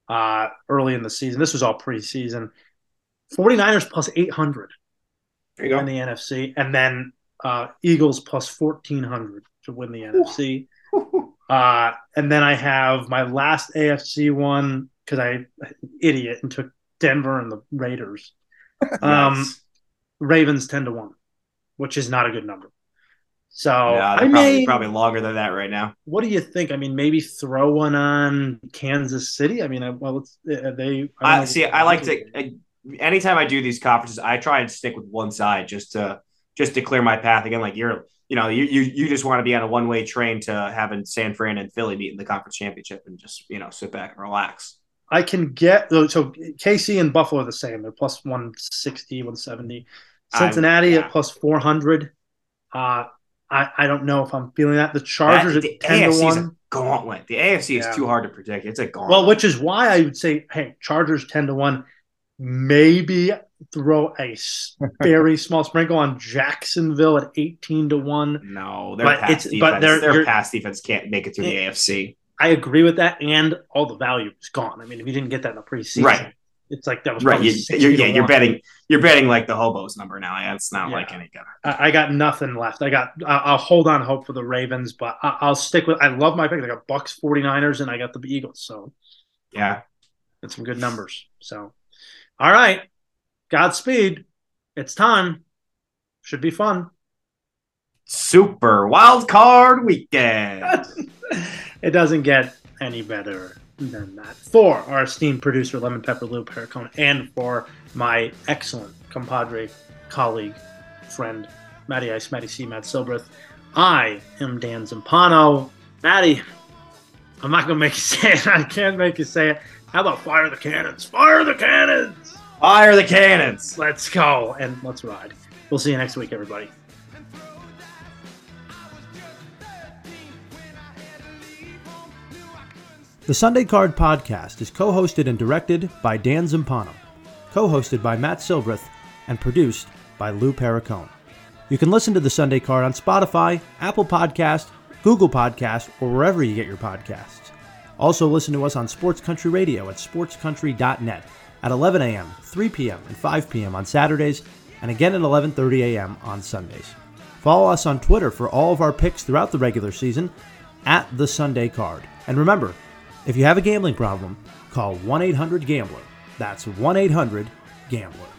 uh, early in the season. This was all preseason. 49ers plus 800 there you in the NFC. And then uh, Eagles plus 1400 to win the NFC. Uh, and then I have my last AFC one because I idiot and took Denver and the Raiders. Um, Nice. Ravens ten to one, which is not a good number. So yeah, I probably, may. probably longer than that right now. What do you think? I mean, maybe throw one on Kansas City. I mean, uh, well, it's, uh, they. I I see. I like to. uh, Anytime I do these conferences, I try and stick with one side just to just to clear my path. Again, like you're, you know, you you, you just want to be on a one way train to having San Fran and Philly meet in the conference championship and just you know sit back and relax. I can get so KC and Buffalo are the same. They're plus 160, 170. Cincinnati yeah. at plus 400. Uh, I, I don't know if I'm feeling that. The Chargers That- at 10 AFC to is 1. a gauntlet. The AFC is too hard to predict. It's a gauntlet. Well, which is why I would say, hey, Chargers 10 to 1. Maybe throw a very small sprinkle on Jacksonville at 18 to 1. no, their but pass it's- defense. but they're- their you're- pass defense can't make it through the AFC. I agree with that. And all the value is gone. I mean, if you didn't get that in the preseason, Right. It's like that was Right. You, you're, yeah, you're 1. betting. You're betting like the hobos number now. Yeah, it's not Yeah. like any good. I I got nothing left. I got. I- I'll hold on hope for the Ravens, but I- I'll stick with. I love my pick. I got Bucks, 49ers, and I got the Eagles. So Yeah. That's some good numbers. So, all right, Godspeed. It's time. Should be fun. Super wild card weekend. it doesn't get any better than that. For our esteemed producer, Lemon Pepper Lou Pericone, and for my excellent compadre, colleague, friend, Matty Ice, Matty C, Matt Silbreth, I am Dan Zampano. Matty, I'm not going to make you say it. I can't make you say it. How about fire the cannons? Fire the cannons! Fire the cannons! Let's go and let's ride. We'll see you next week, everybody. The Sunday Card Podcast is co hosted and directed by Dan Zampano, co hosted by Matt Silbreth, and produced by Lou Pericone. You can listen to The Sunday Card on Spotify, Apple Podcast, Google Podcast, or wherever you get your podcasts. Also, listen to us on Sports Country Radio at sportscountry.net at 11 a.m., 3 p.m., and 5 p.m. on Saturdays, and again at 11:30 a.m. on Sundays. Follow us on Twitter for all of our picks throughout the regular season at the Sunday Card. And remember, if you have a gambling problem, call 1 800 Gambler. That's 1 800 Gambler.